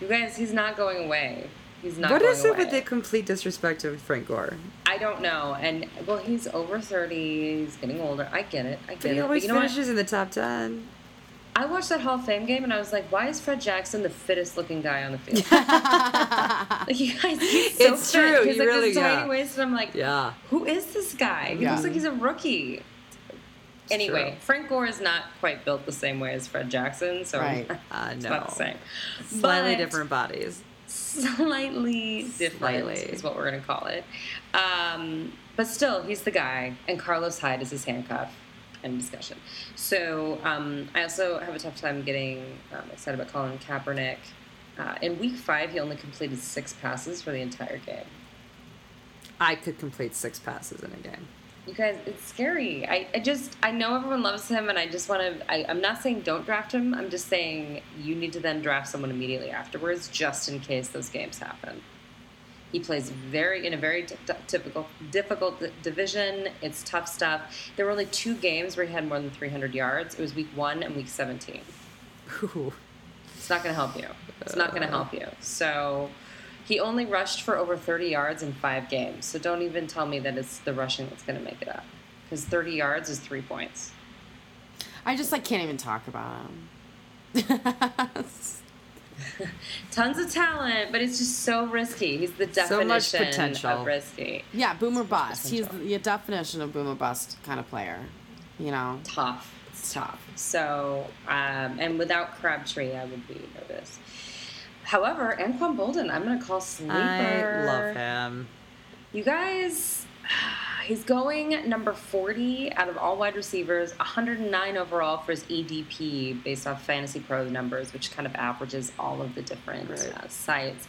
You guys, he's not going away. He's not. What is it away. with the complete disrespect of Frank Gore? I don't know. And well, he's over thirty. He's getting older. I get it. I get But he it. always but you know what? finishes in the top ten. I watched that Hall of Fame game and I was like, why is Fred Jackson the fittest looking guy on the field? like, you guys, he's so It's fit. true, He's he like really- this tiny yeah. waist, and I'm like, Yeah. who is this guy? He Yeah. looks like he's a rookie. Anyway, true. Frank Gore is not quite built the same way as Fred Jackson, so Right. Uh, it's no. not the same. Slightly But different bodies. Slightly different Slightly. is what we're going to call it. Um, but still, he's the guy, and Carlos Hyde is his handcuff. End discussion. So um, I also have a tough time getting um, excited about Colin Kaepernick. Uh, in week five, he only completed six passes for the entire game. I could complete six passes in a game. You guys, it's scary. I, I just, I know everyone loves him, and I just want to. I'm not saying don't draft him. I'm just saying you need to then draft someone immediately afterwards, just in case those games happen. He plays very in a very t- typical, difficult division. It's tough stuff. There were only two games where he had more than 300 yards. It was week one and week 17. Ooh. It's not going to help you. It's not going to help you. So he only rushed for over 30 yards in five games. So don't even tell me that it's the rushing that's going to make it up. Because 30 yards is three points. I just like can't even talk about him. Tons of talent, but it's just so risky. He's the definition So much potential. of risky. yeah, boomer bust. He's the definition of boomer bust kind of player. You know, Tough. it's tough. So, um, and without Crabtree, I would be nervous. However, Anquan Boldin, I'm going to call sleeper. I love him. You guys, he's going number 40 out of all wide receivers, 109 overall for his EDP based off Fantasy Pro numbers, which kind of averages all of the different Right. uh, sites.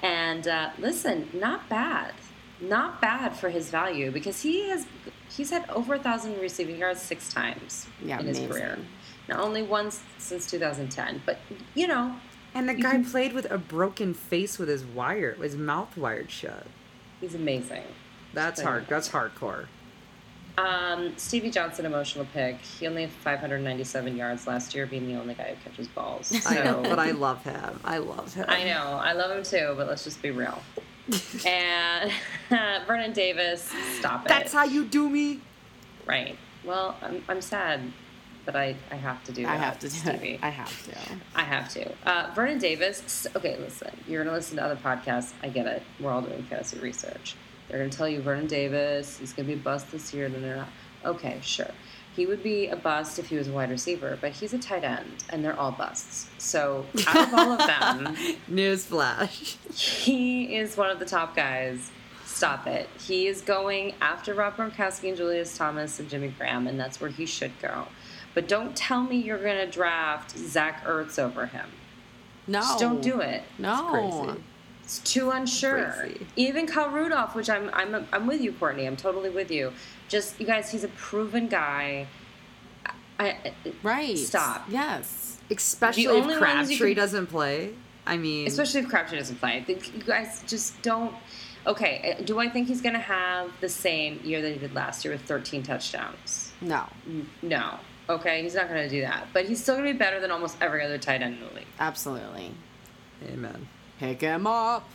And uh, listen, not bad. Not bad for his value because he has he's had over a thousand receiving yards six times Yeah, in his amazing. career. Not only once since 2010, but you know And the guy can- played with a broken face with his wire, his mouth wired shut. he's amazing. That's hard. That's hardcore. Um, Stevie Johnson, emotional pick. He only had 597 yards last year, being the only guy who catches balls. So, I know, but I love him. I love him. I know, I love him too, but let's just be real. and Vernon Davis, stop it. That's how you do me. right. Well, I'm, I'm sad, but I, I have to do that. I have to do Stevie. it. I have to. I have to. Uh, Vernon Davis. Okay, listen. You're gonna listen to other podcasts. I get it. We're all doing fantasy research. They're gonna tell you Vernon Davis. He's gonna be a bust this year. Then they're no. Okay, sure. he would be a bust if he was a wide receiver, but he's a tight end, and they're all busts. So out of all of them, Newsflash. he is one of the top guys. Stop it. He is going after Rob Gronkowski and Julius Thomas and Jimmy Graham, and that's where he should go. But don't tell me you're going to draft Zach Ertz over him. No. Just don't do it. No. Crazy. It's too unsure. Crazy. Even Kyle Rudolph, which I'm, I'm, I'm with you, Courtney. I'm totally with you. Just you guys, he's a proven guy. I, I Right. Stop. Yes. Especially The if only Crabtree can- doesn't play. I mean, especially if Crabtree doesn't play. I think you guys just don't. Okay, uh, do I think he's going to have the same year that he did last year with 13 touchdowns? No. No. Okay, he's not going to do that. But he's still going to be better than almost every other tight end in the league. Absolutely. amen. Pick him up.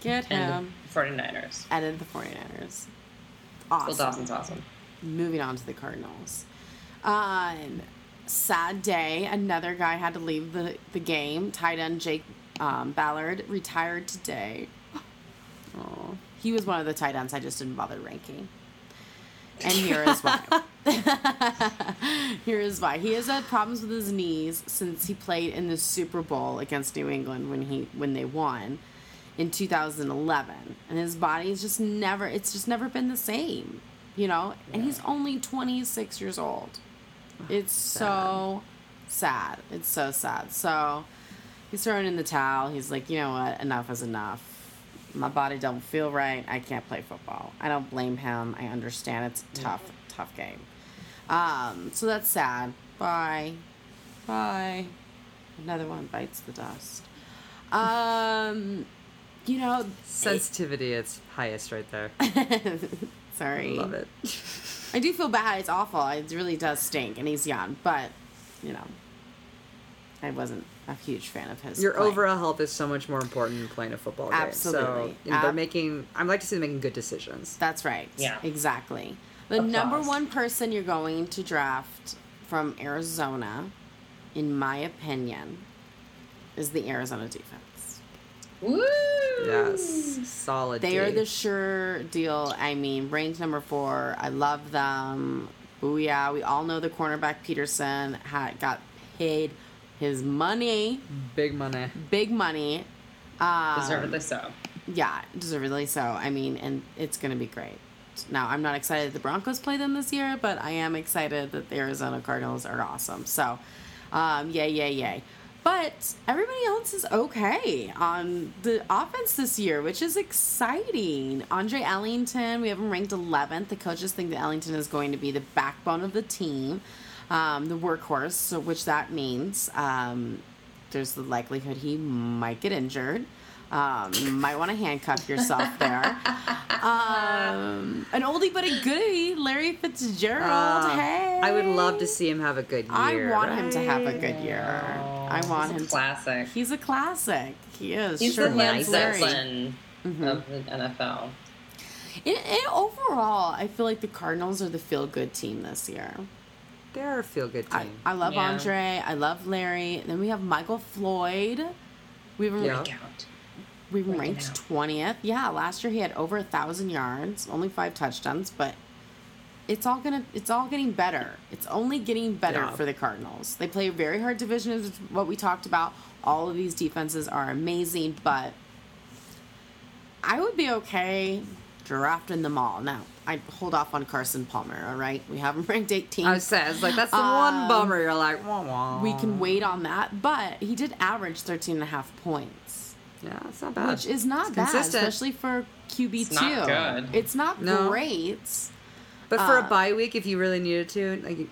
Get And him. the 49ers. Added the 49ers. Phil Awesome. Dawson's awesome. Moving on to the Cardinals. Um, sad day. Another guy had to leave the, the game. Tight end Jake um, Ballard retired today. Oh, he was one of the tight ends I just didn't bother ranking. And here is why. here is why. He has had problems with his knees since he played in the Super Bowl against New England when he when they won in 2011. And his body's just never it's just never been the same, you know? And he's only 26 years old. It's so sad. It's so sad. So he's throwing in the towel. He's like, "You know what? Enough is enough." My body don't feel right. I can't play football. I don't blame him. I understand it's a tough, tough game. Um, so that's sad. Bye. Bye. Another one bites the dust. Um, you know, Sensitivity, it's highest right there. sorry. Love it. I do feel bad. It's awful. It really does stink, and he's young. But you know, I wasn't a huge fan of his. Your play. overall health is so much more important than playing a football game. Absolutely. So you know, they're making. I'd like to see them making good decisions. That's right. Yeah. Exactly. The Applause. number one person you're going to draft from Arizona, in my opinion, is the Arizona defense. Woo! Yes, solid. They D. are the sure deal. I mean, ranked number four. I love them. Booyah. We all know the cornerback Peterson had got paid his money, big money. big money. Um, Deservedly so. Yeah, deservedly so. I mean, and it's going to be great. Now, I'm not excited that the Broncos play them this year, but I am excited that the Arizona Cardinals are awesome. So, um, yay, yay, yay. But everybody else is okay on the offense this year, which is exciting. Andre Ellington, we have him ranked 11th. The coaches think that Ellington is going to be the backbone of the team, um, the workhorse, so which that means um, there's the likelihood he might get injured. Um, you might want to handcuff yourself there. Um, an oldie but a goodie, Larry Fitzgerald. Ah, hey, I would love to see him have a good year. I want him to have a good year. I want He's a him. To, classic. he's a classic. He is. He's sure the he Led is Larry. Zeppelin Mm-hmm. of the NFL. And, and overall, I feel like the Cardinals are the feel good team this year. They're a feel good I, team. I love Yeah. Andre. I love Larry. Then we have Michael Floyd. We have him, Yeah. Count. we have him ranked twentieth. Yeah, last year he had over a thousand yards, only five touchdowns, but it's all gonna it's all getting better. It's only getting better Yeah. for the Cardinals. They play a very hard division, is what we talked about. All of these defenses are amazing, but I would be okay drafting them all. Now, I'd hold off on Carson Palmer, all right? We have him ranked 18. I says like that's the Um, one bummer. You're like, wah, wah. we can wait on that, but he did average 13 and a half points, Yeah, it's not bad. which is not It's bad, consistent. especially for QB2. It's not good. It's not No. great. But for uh, a bye week, if you really needed to, like,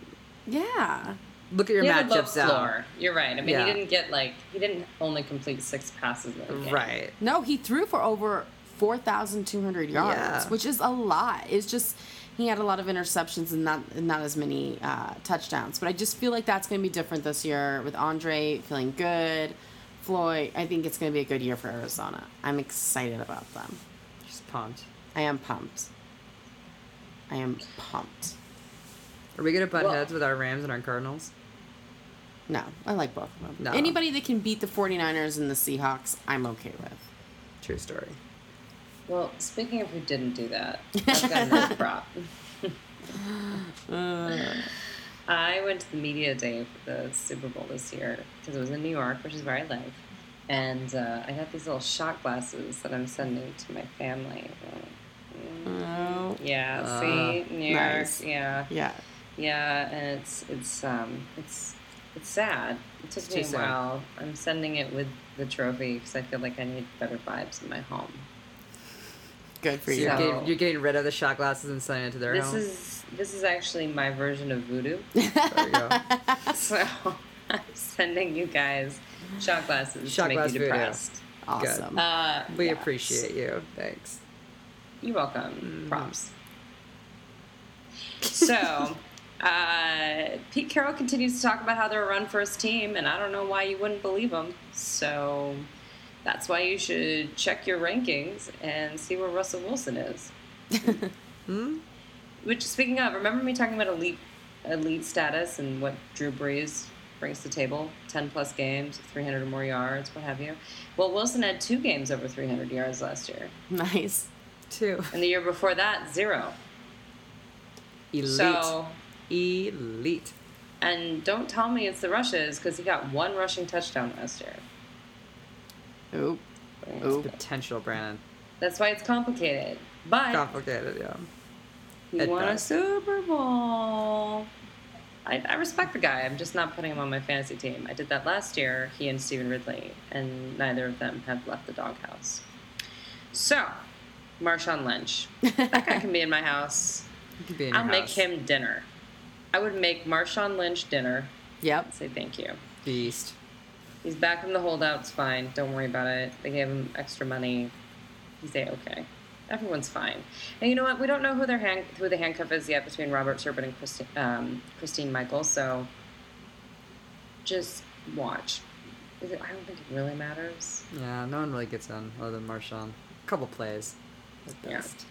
Yeah. look at your He had matchups out. You're right. I mean, Yeah. he didn't get like he didn't only complete six passes in game. Right. No, he threw for over 4,200 yards, Yeah. which is a lot. It's just he had a lot of interceptions and not and not as many uh, touchdowns. But I just feel like that's going to be different this year with Andre feeling good. Floyd, I think it's going to be a good year for Arizona. I'm excited about them. Just pumped. I am pumped. I am pumped. Are we gonna butt Well- heads with our Rams and our Cardinals? No, I like both of them. No. Anybody that can beat the 49ers and the Seahawks, I'm okay with. True story. Well, speaking of who didn't do that, I've got another prop. Uh, I went to the media day for the Super Bowl this year because it was in New York, which is where I live. And uh, I got these little shot glasses that I'm sending to my family. oh, Yeah, Uh, see, New nice. York, yeah, yeah. yeah, and it's it's um it's it's sad. It took It's me a while. I'm sending it with the trophy because I feel like I need better vibes in my home. Good for So you. you're, getting, you're getting rid of the shot glasses and sending it to their This home. is this is actually my version of voodoo. There go. so I'm sending you guys shot glasses Shot to make glass you voodoo. depressed. awesome. Uh, We yeah. appreciate you. Thanks. You're welcome. Mm. Props. So, uh, Pete Carroll continues to talk about how they're a run first team, and I don't know why you wouldn't believe him. So, that's why you should check your rankings and see where Russell Wilson is. Hmm? Which, speaking of, remember me talking about elite, elite status and what Drew Brees brings to the table? 10 plus games, 300 or more yards, what have you. Well, Wilson had two games over 300 yards last year. nice. Two. And the year before that, zero. Elite. So, Elite. and don't tell me it's the rushes because he got one rushing touchdown last year. Oop. Oop. Potential, Brandon. That's why it's complicated. But Complicated, yeah. he at won a. Super Bowl. I, I respect the guy. I'm just not putting him on my fantasy team. I did that last year, he and Stevan Ridley, and neither of them have left the doghouse. So, Marshawn Lynch. That guy can be in my house. You could be in I'll your make house. him dinner. I would make Marshawn Lynch dinner. Yep. Say thank you. Beast. He's back from the holdouts, fine. Don't worry about it. They gave him extra money. He's a okay. Everyone's fine. And you know what? We don't know who their hand, who the handcuff is yet between Robert Turbin and Christine, um, Christine Michael. So just watch. Is it, I don't think it really matters. Yeah, no one really gets in other than Marshawn. A couple plays. At Yeah. best.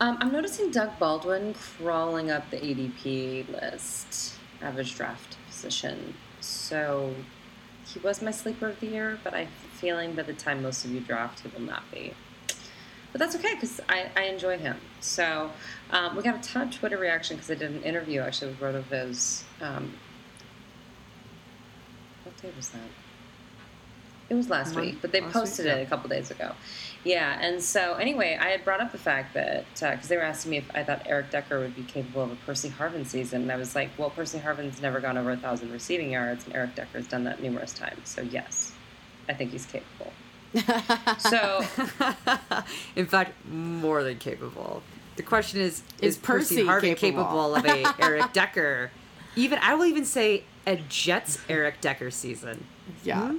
Um, I'm noticing Doug Baldwin crawling up the ADP list, average draft position. So he was my sleeper of the year, but I have a feeling by the time most of you draft, he will not be. But that's okay because I, I enjoy him. So um, we got a ton of Twitter reaction because I did an interview actually with RotoViz. Um, what day was that? It was last week, but they last week, posted yeah. it a couple days ago. Yeah, and so anyway, I had brought up the fact that because they were asking me if I thought Eric Decker would be capable of a Percy Harvin season, and I was like, well, Percy Harvin's never gone over a thousand receiving yards, and Eric Decker has done that numerous times. So yes, I think he's capable. So in fact, more than capable. The question is: Is Is, Percy, Percy Harvin capable? capable of a Eric Decker? Even I will even say a Jets Eric Decker season. yeah.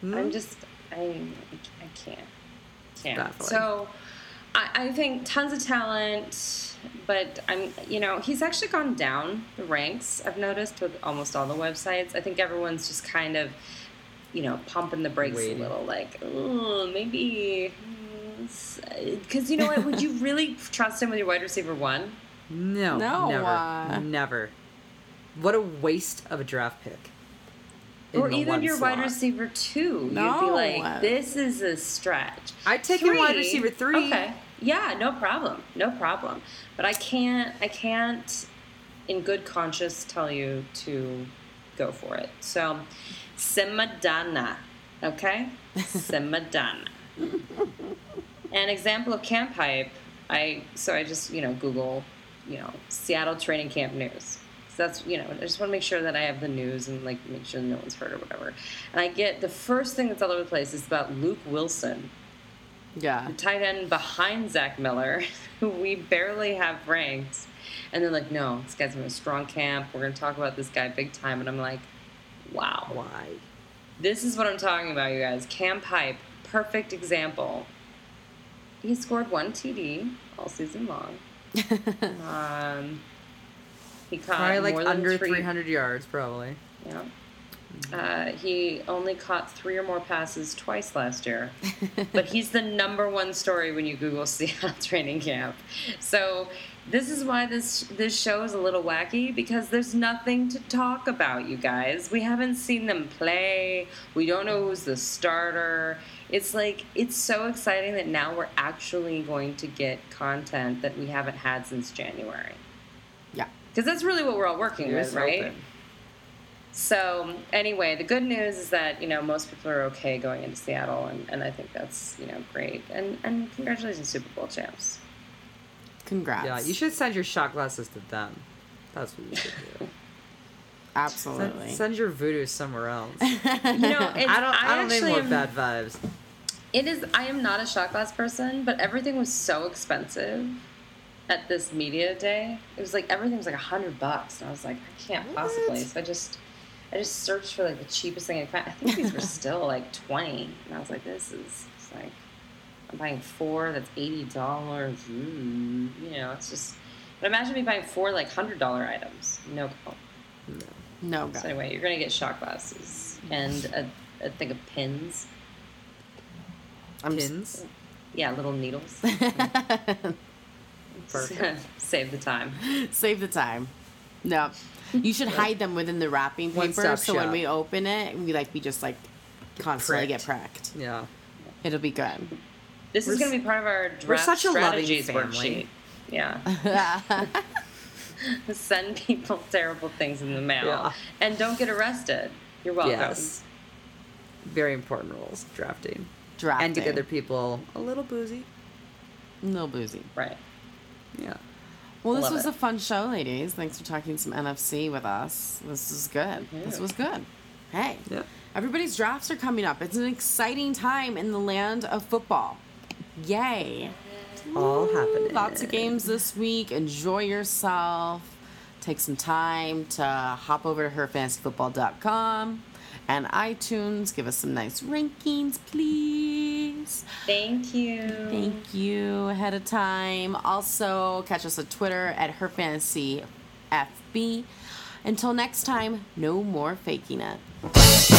Hmm? I'm just I I can't can't. Baffling. So I, I think tons of talent, but I'm you know he's actually gone down the ranks. I've noticed with almost all the websites. I think everyone's just kind of you know pumping the brakes Waiting. a little, like oh maybe. Because you know what? Would you really trust him with your wide receiver one? No, No, never, uh, never. What a waste of a draft pick. In or the even one your wide receiver two. You'd be like, this is a stretch. I'd take a wide receiver three. Okay. Yeah, no problem. No problem. But I can't I can't in good conscience tell you to go for it. So Simadana. Okay? Simadana. An example of camp hype, I so I just, you know, Google, you know, Seattle training camp news. That's you know, I just want to make sure that I have the news and like make sure no one's heard or whatever. And I get the first thing that's all over the place is about Luke Wilson, Yeah. the tight end behind Zach Miller, who we barely have ranked. And they're like, no, this guy's in a strong camp. We're going to talk about this guy big time. And I'm like, wow. Why? This is what I'm talking about, you guys. Camp hype, perfect example. He scored one TD all season long. Um, he caught Probably like more than under 300 yards, probably. Yeah. Uh, he only caught three or more passes twice last year, but he's the number one story when you Google Seattle training camp. So this is why this this show is a little wacky because there's nothing to talk about, you guys. We haven't seen them play. We don't know who's the starter. It's like it's so exciting that now we're actually going to get content that we haven't had since January. Yeah. because that's really what we're all working with, right? hoping. So anyway, the good news is that you know most people are okay going into Seattle, and, and I think that's you know great. And and congratulations, Super Bowl champs. Congrats. Yeah, you should send your shot glasses to them. That's what you should do. Absolutely. Send, send your voodoo somewhere else. You know, I don't. I, don't need actually more am- bad vibes. It is. I am not a shot glass person, but everything was so expensive at this media day. It was like everything was like a hundred bucks, and I was like, I can't possibly. So I just, I just searched for like the cheapest thing I found. I think these were still like twenty, and I was like, this is like, I'm buying four. That's eighty dollars. Mm, you know, it's just. But imagine me buying four like hundred dollar items. No go. no, So anyway, you're gonna get shot glasses and a, a thing of pins. I'm Pins. Yeah, little needles. Perfect. Save the time. Save the time. No. You should hide them within the wrapping paper One-stop so when shop. we open it, we like we just like constantly get pricked. pricked. Yeah. It'll be good. This is We're going to be part of our draft we're such a loving strategies family. worksheet. Yeah. Send people terrible things in the mail Yeah. and don't get arrested. You're welcome. Yes. Very important rules drafting. Drafting. And to get other people a little boozy. No boozy. Right. Yeah. Well, this Love was it. a fun show, ladies. Thanks for talking some NFC with us. This is good. This was good. Hey. Yeah. Everybody's drafts are coming up. It's an exciting time in the land of football. Yay. All happening. Lots of games this week. Enjoy yourself. Take some time to hop over to herfantasyfootball.com and iTunes. Give us some nice rankings, please. Thank you. Thank you ahead of time. Also, catch us on Twitter at herfantasyfb. Until next time, no more faking it.